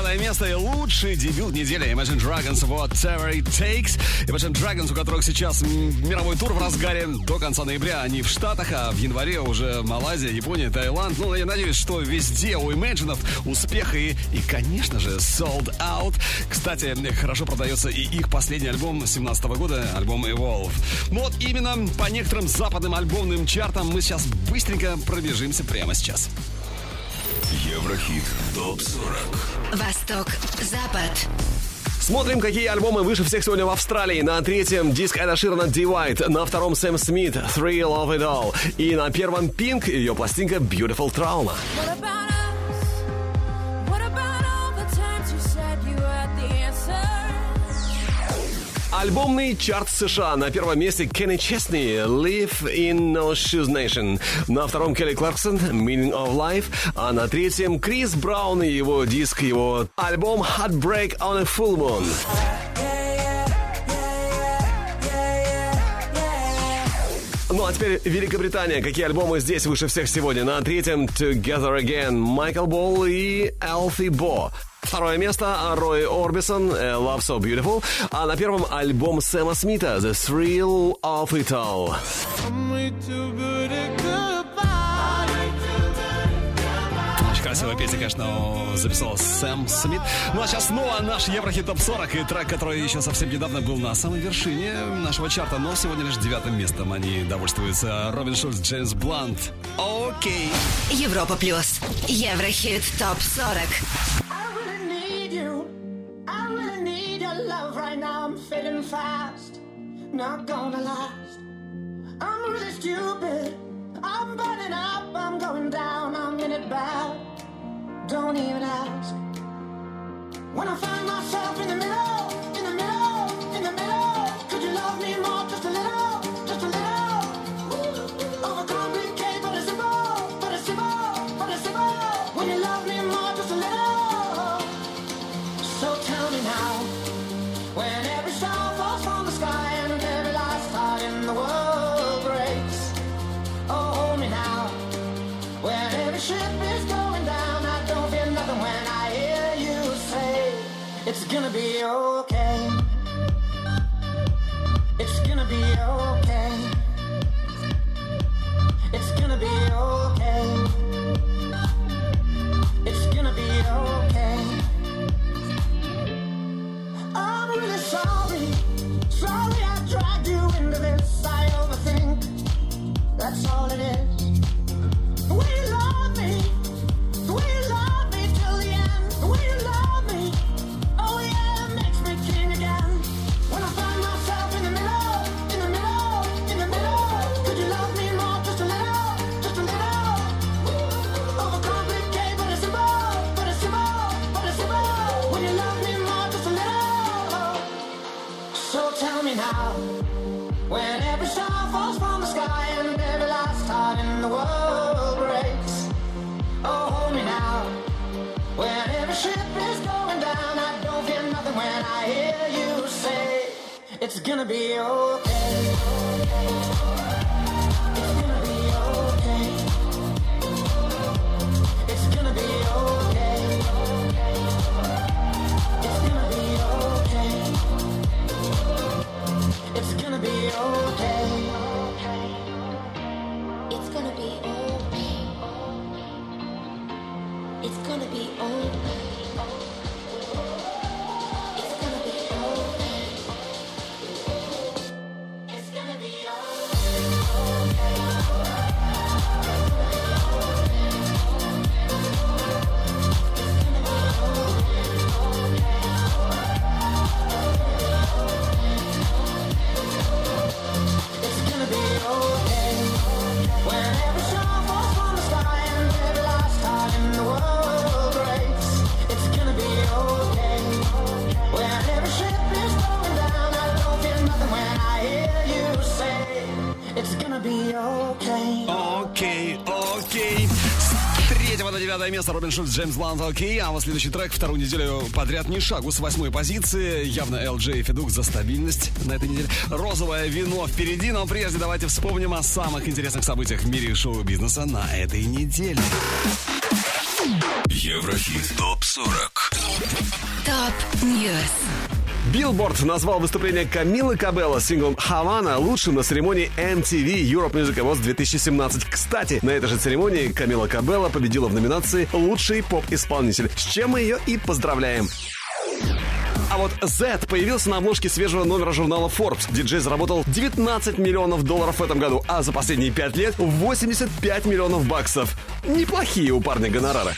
десятое место и лучший дебют недели Imagine Dragons Whatever It Takes. Imagine Dragons, у которых сейчас мировой тур в разгаре до конца ноября. Они в Штатах, а в январе уже Малайзия, Япония, Таиланд. Ну, я надеюсь, что везде у Imagine успех и, и, конечно же, Sold Out. Кстати, хорошо продается и их последний альбом 17 года, альбом Evolve. Вот именно по некоторым западным альбомным чартам мы сейчас быстренько пробежимся прямо сейчас.
Еврохит ТОП-40
Восток, Запад.
Смотрим, какие альбомы выше всех сегодня в Австралии. На третьем диск Эда Ширана Divide, на втором Сэм Смит Thrill of It All и на первом Pink ее пластинка Beautiful Trauma. Альбомный чарт США. На первом месте Кенни Честни Live in No Shoes Nation. На втором Келли Кларксон Meaning of Life. А на третьем Крис Браун и его диск, его альбом Heartbreak on a Full Moon. А теперь Великобритания. Какие альбомы здесь выше всех сегодня? На третьем Together Again Майкл Болл и Элфи Бо. Второе место Рой Орбисон Love So Beautiful. А на первом альбом Сэма Смита The Thrill of It All.
Красивая песня, конечно, записал Сэм Смит. Ну а сейчас снова наш Еврохит Топ 40 и трек, который еще совсем недавно был на самой вершине нашего чарта, но сегодня лишь девятым местом они довольствуются. Робин Шульц, Джеймс Блант. Окей.
Европа плюс. Еврохит топ 40.
I really need you. I really need your love right now. I'm fading fast. Not gonna last. I'm really stupid. I'm burning up. I'm going down. I'm in it bad. Don't even ask. When I find myself in the middle, in the middle, in the middle, could you love me more? Just a little, That's all it is. It's gonna be okay.
Девятое место Робин Шульц, Джеймс Блант, OK. А вот следующий трек вторую неделю подряд ни шагу с восьмой позиции. Явно Элджей и Федук за стабильность на этой неделе. Розовое вино впереди, но прежде давайте вспомним о самых интересных событиях в мире шоу-бизнеса на этой неделе.
Еврохит ТОП-40
Top News.
Billboard назвал выступление Камилы Кабелло с синглом «Havana» лучшим на церемонии MTV Europe Music Awards 2017. Кстати, на этой же церемонии Камила Кабелло победила в номинации «Лучший поп-исполнитель», с чем мы ее и поздравляем. А вот Z появился на обложке свежего номера журнала Forbes. Диджей заработал 19 миллионов долларов в этом году, а за последние 5 лет 85 миллионов баксов. Неплохие у парня гонорары.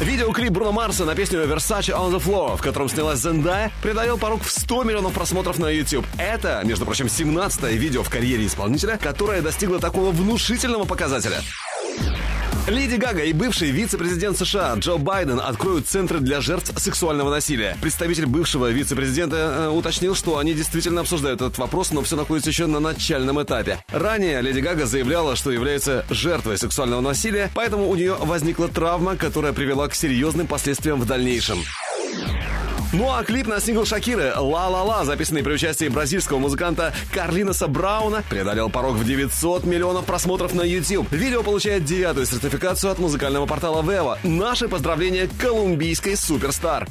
Видеоклип Бруно Марса на песню Versace on the Floor, в котором снялась Зендая, придавил порог в 100 миллионов просмотров на YouTube. Это, между прочим, 17-е видео в карьере исполнителя, которое достигло такого внушительного показателя. Леди Гага и бывший вице-президент США Джо Байден откроют центры для жертв сексуального насилия. Представитель бывшего вице-президента э, уточнил, что они действительно обсуждают этот вопрос, но все находится еще на начальном этапе. Ранее Леди Гага заявляла, что является жертвой сексуального насилия, поэтому у нее возникла травма, которая привела к серьезным последствиям в дальнейшем. Ну а клип на сингл Шакиры «Ла-ла-ла», записанный при участии бразильского музыканта Карлиноса Брауна, преодолел порог в 900 миллионов просмотров на YouTube. Видео получает девятую сертификацию от музыкального портала Vevo. Наши поздравления колумбийской суперстар.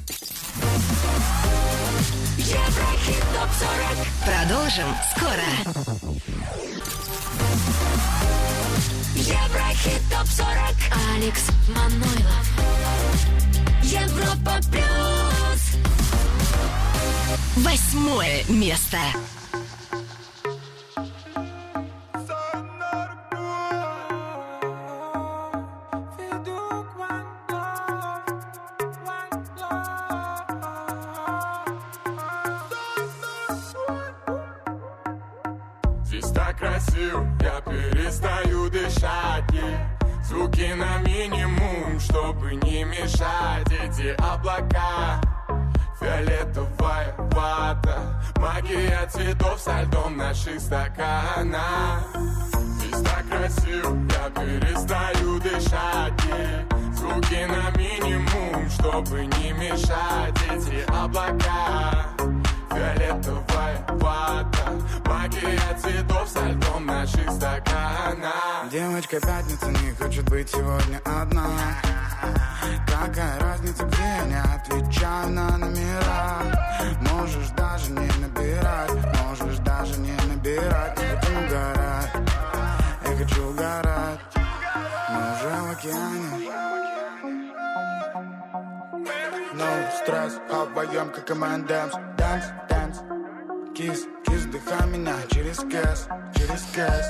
Топ 40. Продолжим скоро.
Еврохит ТОП-40 Алекс Манойлов Европа Плюс. Восьмое место
чтобы не мешать Эти облака, фиолетовая вата Магия цветов со льдом наших стаканах Здесь так красиво, я перестаю дышать. И Звуки на минимум, чтобы не мешать Эти облака, фиолетовая вата Магия цветов со льдом наших стаканах
Девочка пятница не хочет быть сегодня одна. Какая разница, где я не отвечаю на номера. Можешь даже не набирать, можешь даже не набирать. Я хочу угорать, я хочу угорать. Мы уже в океане No стресс, обоем как M&M's Dance, dance, кис, кис, вдыхай меня через кэс, через кэс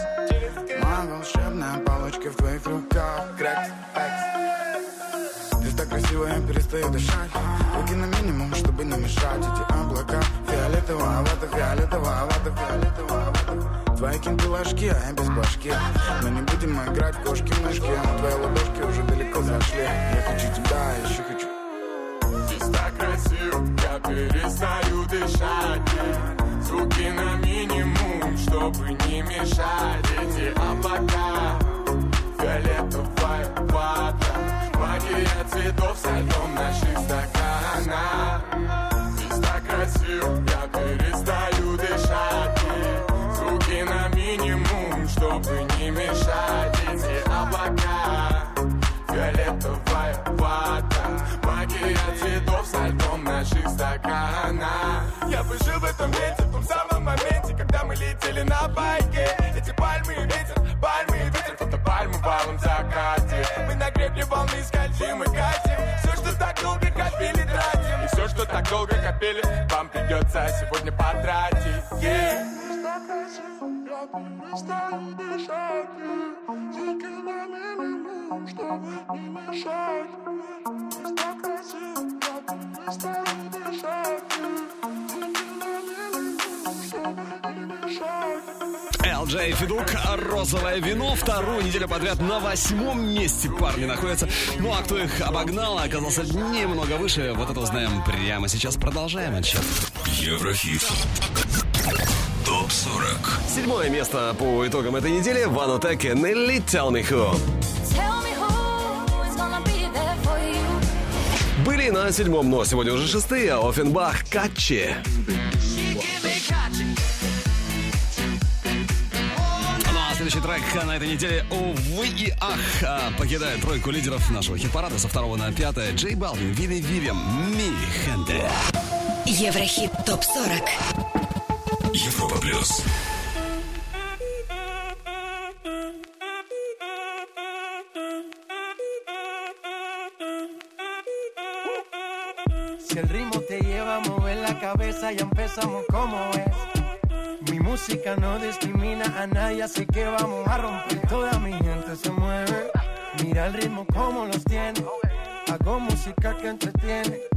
Моя волшебная палочка в твоих руках. Крэкс, пэкс Здесь так красиво, я перестаю дышать. Руки на минимум, чтобы не мешать. Эти облака фиолетовая вата, фиолетовая вата, фиолетовая вата Твои кенты ложки, а я без башки. Но не будем играть в кошки-мышки. Твои ладошки уже далеко зашли. Я хочу тебя, еще хочу
Красиво, я перестаю дышать. Звуки на минимум, чтобы не мешать. Эти облака, фиолетовая вата Магия цветов со льдом наших стаканах. Здесь так красиво, я перестаю дышать. Звуки на минимум, чтобы не мешать. Эти облака, фиолетовая вата Магия цветов со льдом наших стаканах
Я бы жил в этом месте, в том самом моменте, когда мы летели на байке. Эти пальмы и ветер, пальмы и ветер, фото пальмы валом в закате. Мы на гребне волны скользим и катим. Все, что так долго копили, тратим. И все, что так долго копили, вам придется сегодня потратить. Yeah.
LJ Федук, розовое вино. Вторую неделю подряд на восьмом месте парни находятся. Ну а кто их обогнал, оказался немного выше. Вот это узнаем прямо сейчас. Продолжаем отчет.
Еврохит. Топ 40.
Седьмое место по итогам этой недели. Вану Теке, Нелли, Tell Me Who.
Tell me who is gonna be there for you
Были на седьмом, но сегодня уже шестые. Офенбах, Катчи.
Ну а следующий трек на этой неделе, увы и ах, а, покидает тройку лидеров нашего хит-парада со второго на пятое. Джей Балвин, Вилли Вильям, Ми Хенде.
Еврохит ТОП-40
y Europa Plus.
Si el ritmo te lleva a mover la cabeza, ya empezamos como es. Mi música no discrimina a nadie, así que vamos a romper. Toda mi gente se mueve. Mira el ritmo como los tiene. Hago música que entretiene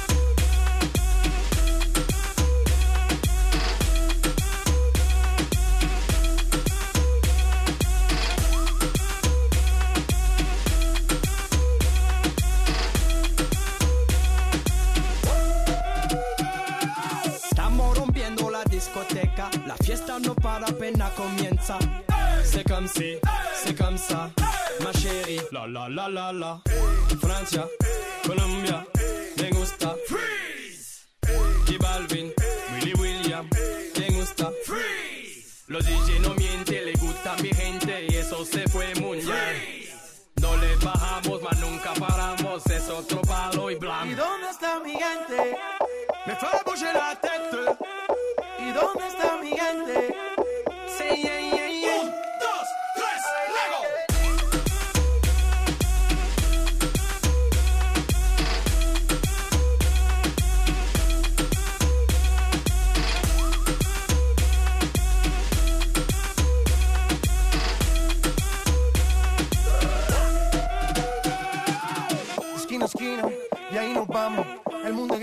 Comme si, c'est comme ça, ma chérie. La la la la la. Francia, Colombia, me gusta. Freeze. J Balvin, Willy William, me gusta. Freeze. Los DJ no mienten, le gusta mi gente y eso se fue muy bien. No le bajamos otro palo y blanco.
¿Y dónde está mi gente?
Me fait bouger la tête.
¿Y dónde está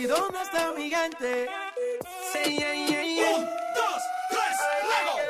¿Y dónde está mi gente?
Say yeah, yeah, yeah. Un, dos, tres, Lego.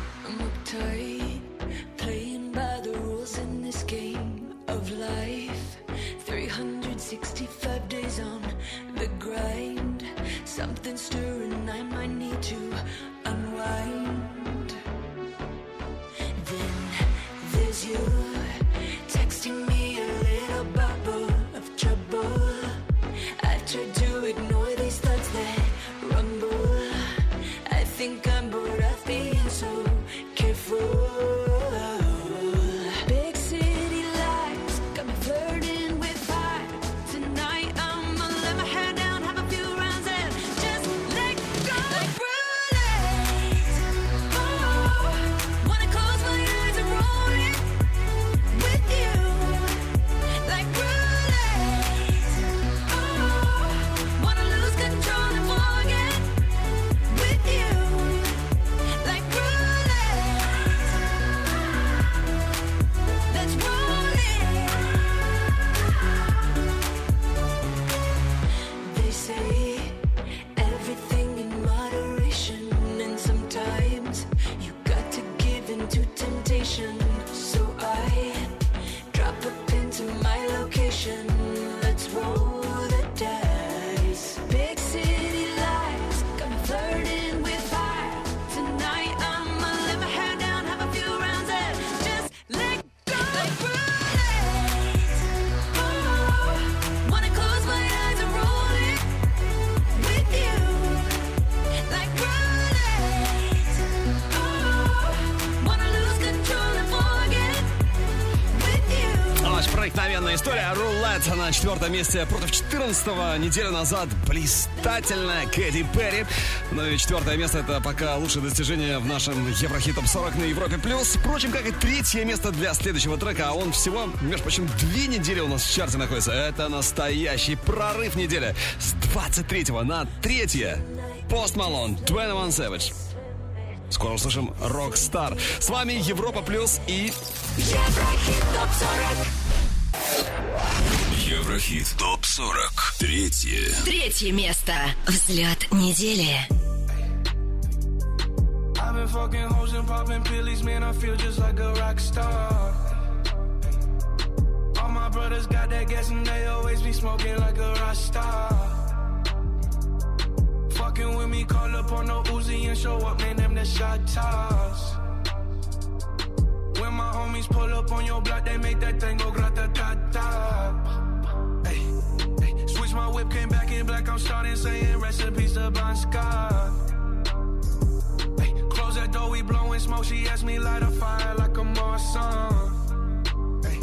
Месте против 14 неделю назад. Блистательная Кэти Перри. Ну и четвертое место это пока лучшее достижение в нашем Еврохит Топ 40 на Европе Плюс. Впрочем, как и третье место для следующего трека. А он всего, между прочим, две недели у нас в чарте находится. Это настоящий прорыв недели. С 23 на 3 Post Malone, 21 Savage. Скоро услышим Rockstar. С вами Европа Плюс и...
Еврохит ТОП-40.
Еврохит топ 40. Третье.
Третье место. Взлет недели.
I've been fucking hoes and popping pillies, man. I feel just like a rock star. Whip, came back in black. I'm starting saying recipes to Bon Scott. Hey, close that door, we blowing smoke. She asked me light a fire like a Marsan. Hey,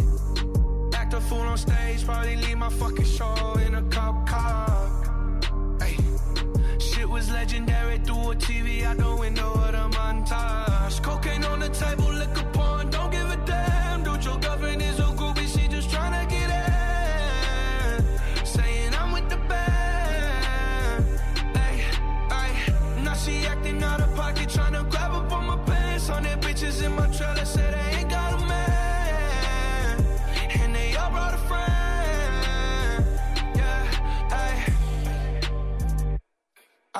act a fool on stage, probably leave my fucking show in a cop car. Hey, was legendary. Through a TV out the window of the montage. Cocaine on the table, liquor porn, don't give a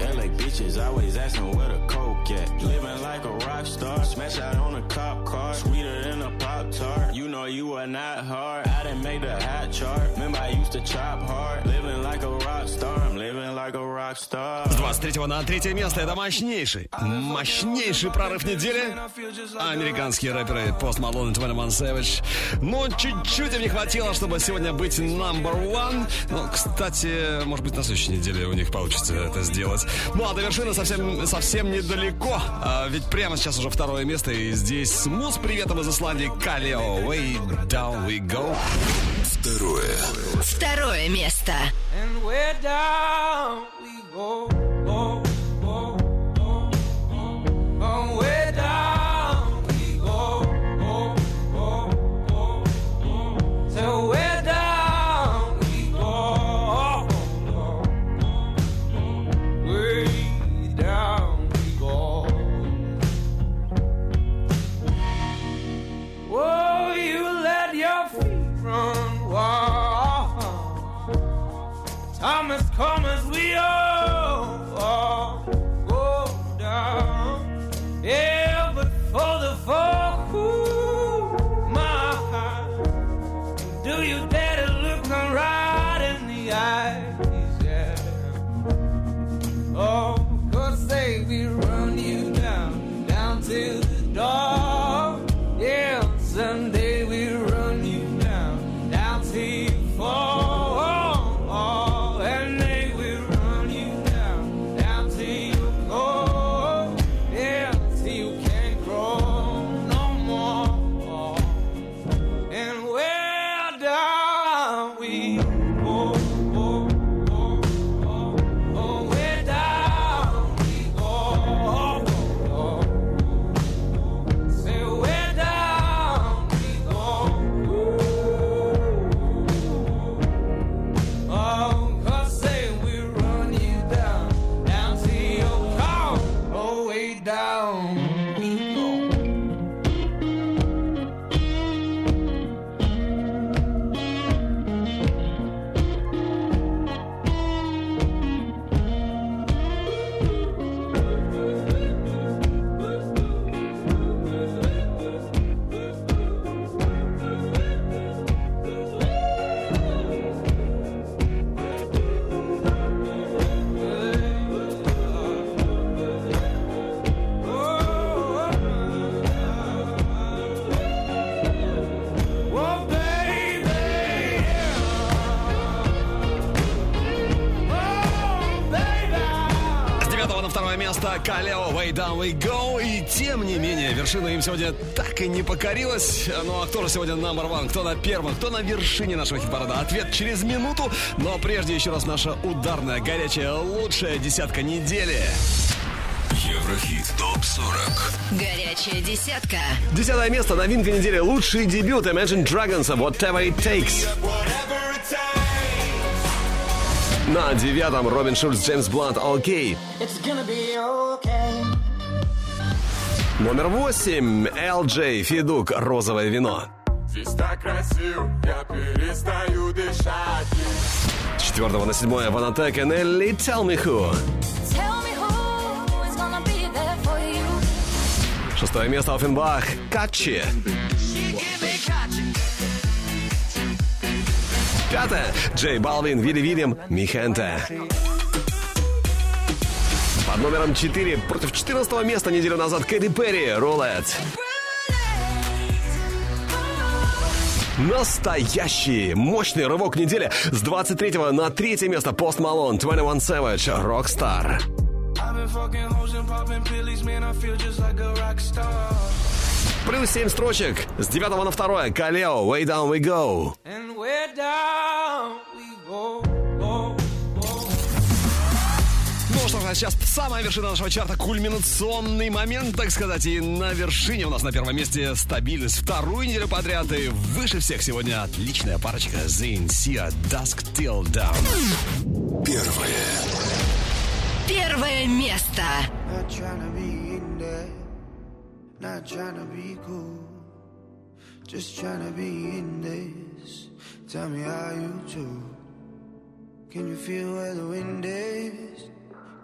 LA bitches always asking where the coke at. Living like a rock star, smash out on a cop car, sweeter than a pop tart. You know you are not hard. I didn't make the hot chart. Remember I used to chop hard. Living like a rock star,
С 23 на третье место это мощнейший, мощнейший прорыв недели. Американские рэперы Post Malone и 21 Savage. Но чуть-чуть им не хватило, чтобы сегодня быть number one. Ну, кстати, может быть, на следующей неделе у них получится это сделать. Ну, а до вершины совсем, совсем недалеко. А ведь прямо сейчас уже второе место. И здесь Смус приветом из Исландии Калио. Way down we go.
Второе.
Второе место.
And where down So Time has come as we all, go down. Yeah, but for the folk
сегодня так и не покорилась. Ну а кто же сегодня number one? Кто на первом? Кто на вершине нашего хит-парада? Ответ через минуту. Но прежде еще раз наша ударная, горячая, лучшая десятка недели.
Еврохит ТОП-40
Горячая десятка.
Десятое место, новинка недели, лучший дебют Imagine Dragons Whatever It Takes. На девятом Робин Шульц, Джеймс Блант, Окей.
It's gonna be okay.
Номер восемь. LJ Федук «Розовое вино».
Здесь так красиво, я перестаю дышать.
С четвертого на седьмое Ванатек и Нелли «Tell me who».
Tell me who is gonna be there for you.
Шестое место Оффенбах «Катчи». Пятое. Джей Балвин, Вилли Вильям, Михенте. Под номером 4 против 14 места неделю назад Кэти Перри, Рулет. Настоящий мощный рывок недели с 23 на 3 место Пост Малон, 21 Savage, Rockstar. Плюс 7 строчек с 9 на 2 Калео, Way Down We Go.
And we're down
а сейчас самая вершина нашего чарта, кульминационный момент, так сказать. И на вершине у нас на первом месте стабильность. Вторую неделю подряд и выше всех сегодня отличная парочка Sia Dusk Till Down.
Первое.
Первое место.
Not be cool, just be in this. Tell me how you do. Can you feel where the wind is?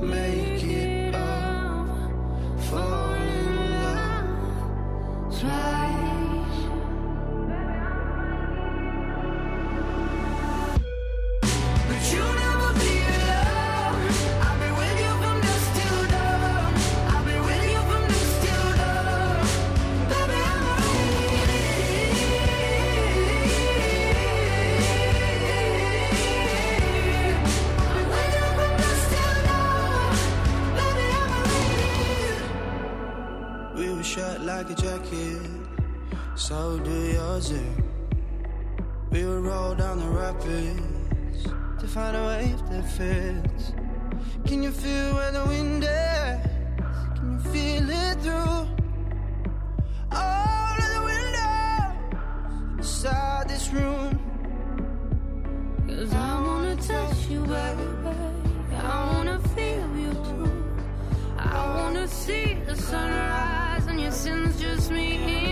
Make it up, fall find a wave that fits. Can you feel where the wind is? Can you feel it through all of the windows inside this room?
Cause I wanna touch you, baby. I wanna feel you too. I wanna see the sunrise and your sins just me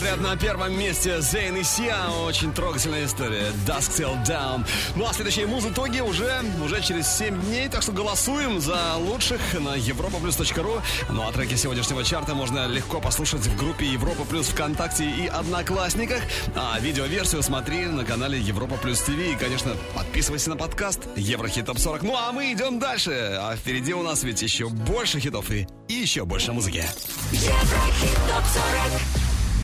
подряд на первом месте Зейн и Сиа. Очень трогательная история. Dusk Till Down. Ну а следующие муз-итоги уже, уже через 7 дней. Так что голосуем за лучших на europaplus.ru. Ну а треки сегодняшнего чарта можно легко послушать в группе Европа Плюс ВКонтакте и Одноклассниках. А видеоверсию смотри на канале Европа Плюс ТВ. И, конечно, подписывайся на подкаст Еврохит Топ 40. Ну а мы идем дальше. А впереди у нас ведь еще больше хитов и, и еще больше музыки.
Еврохит топ 40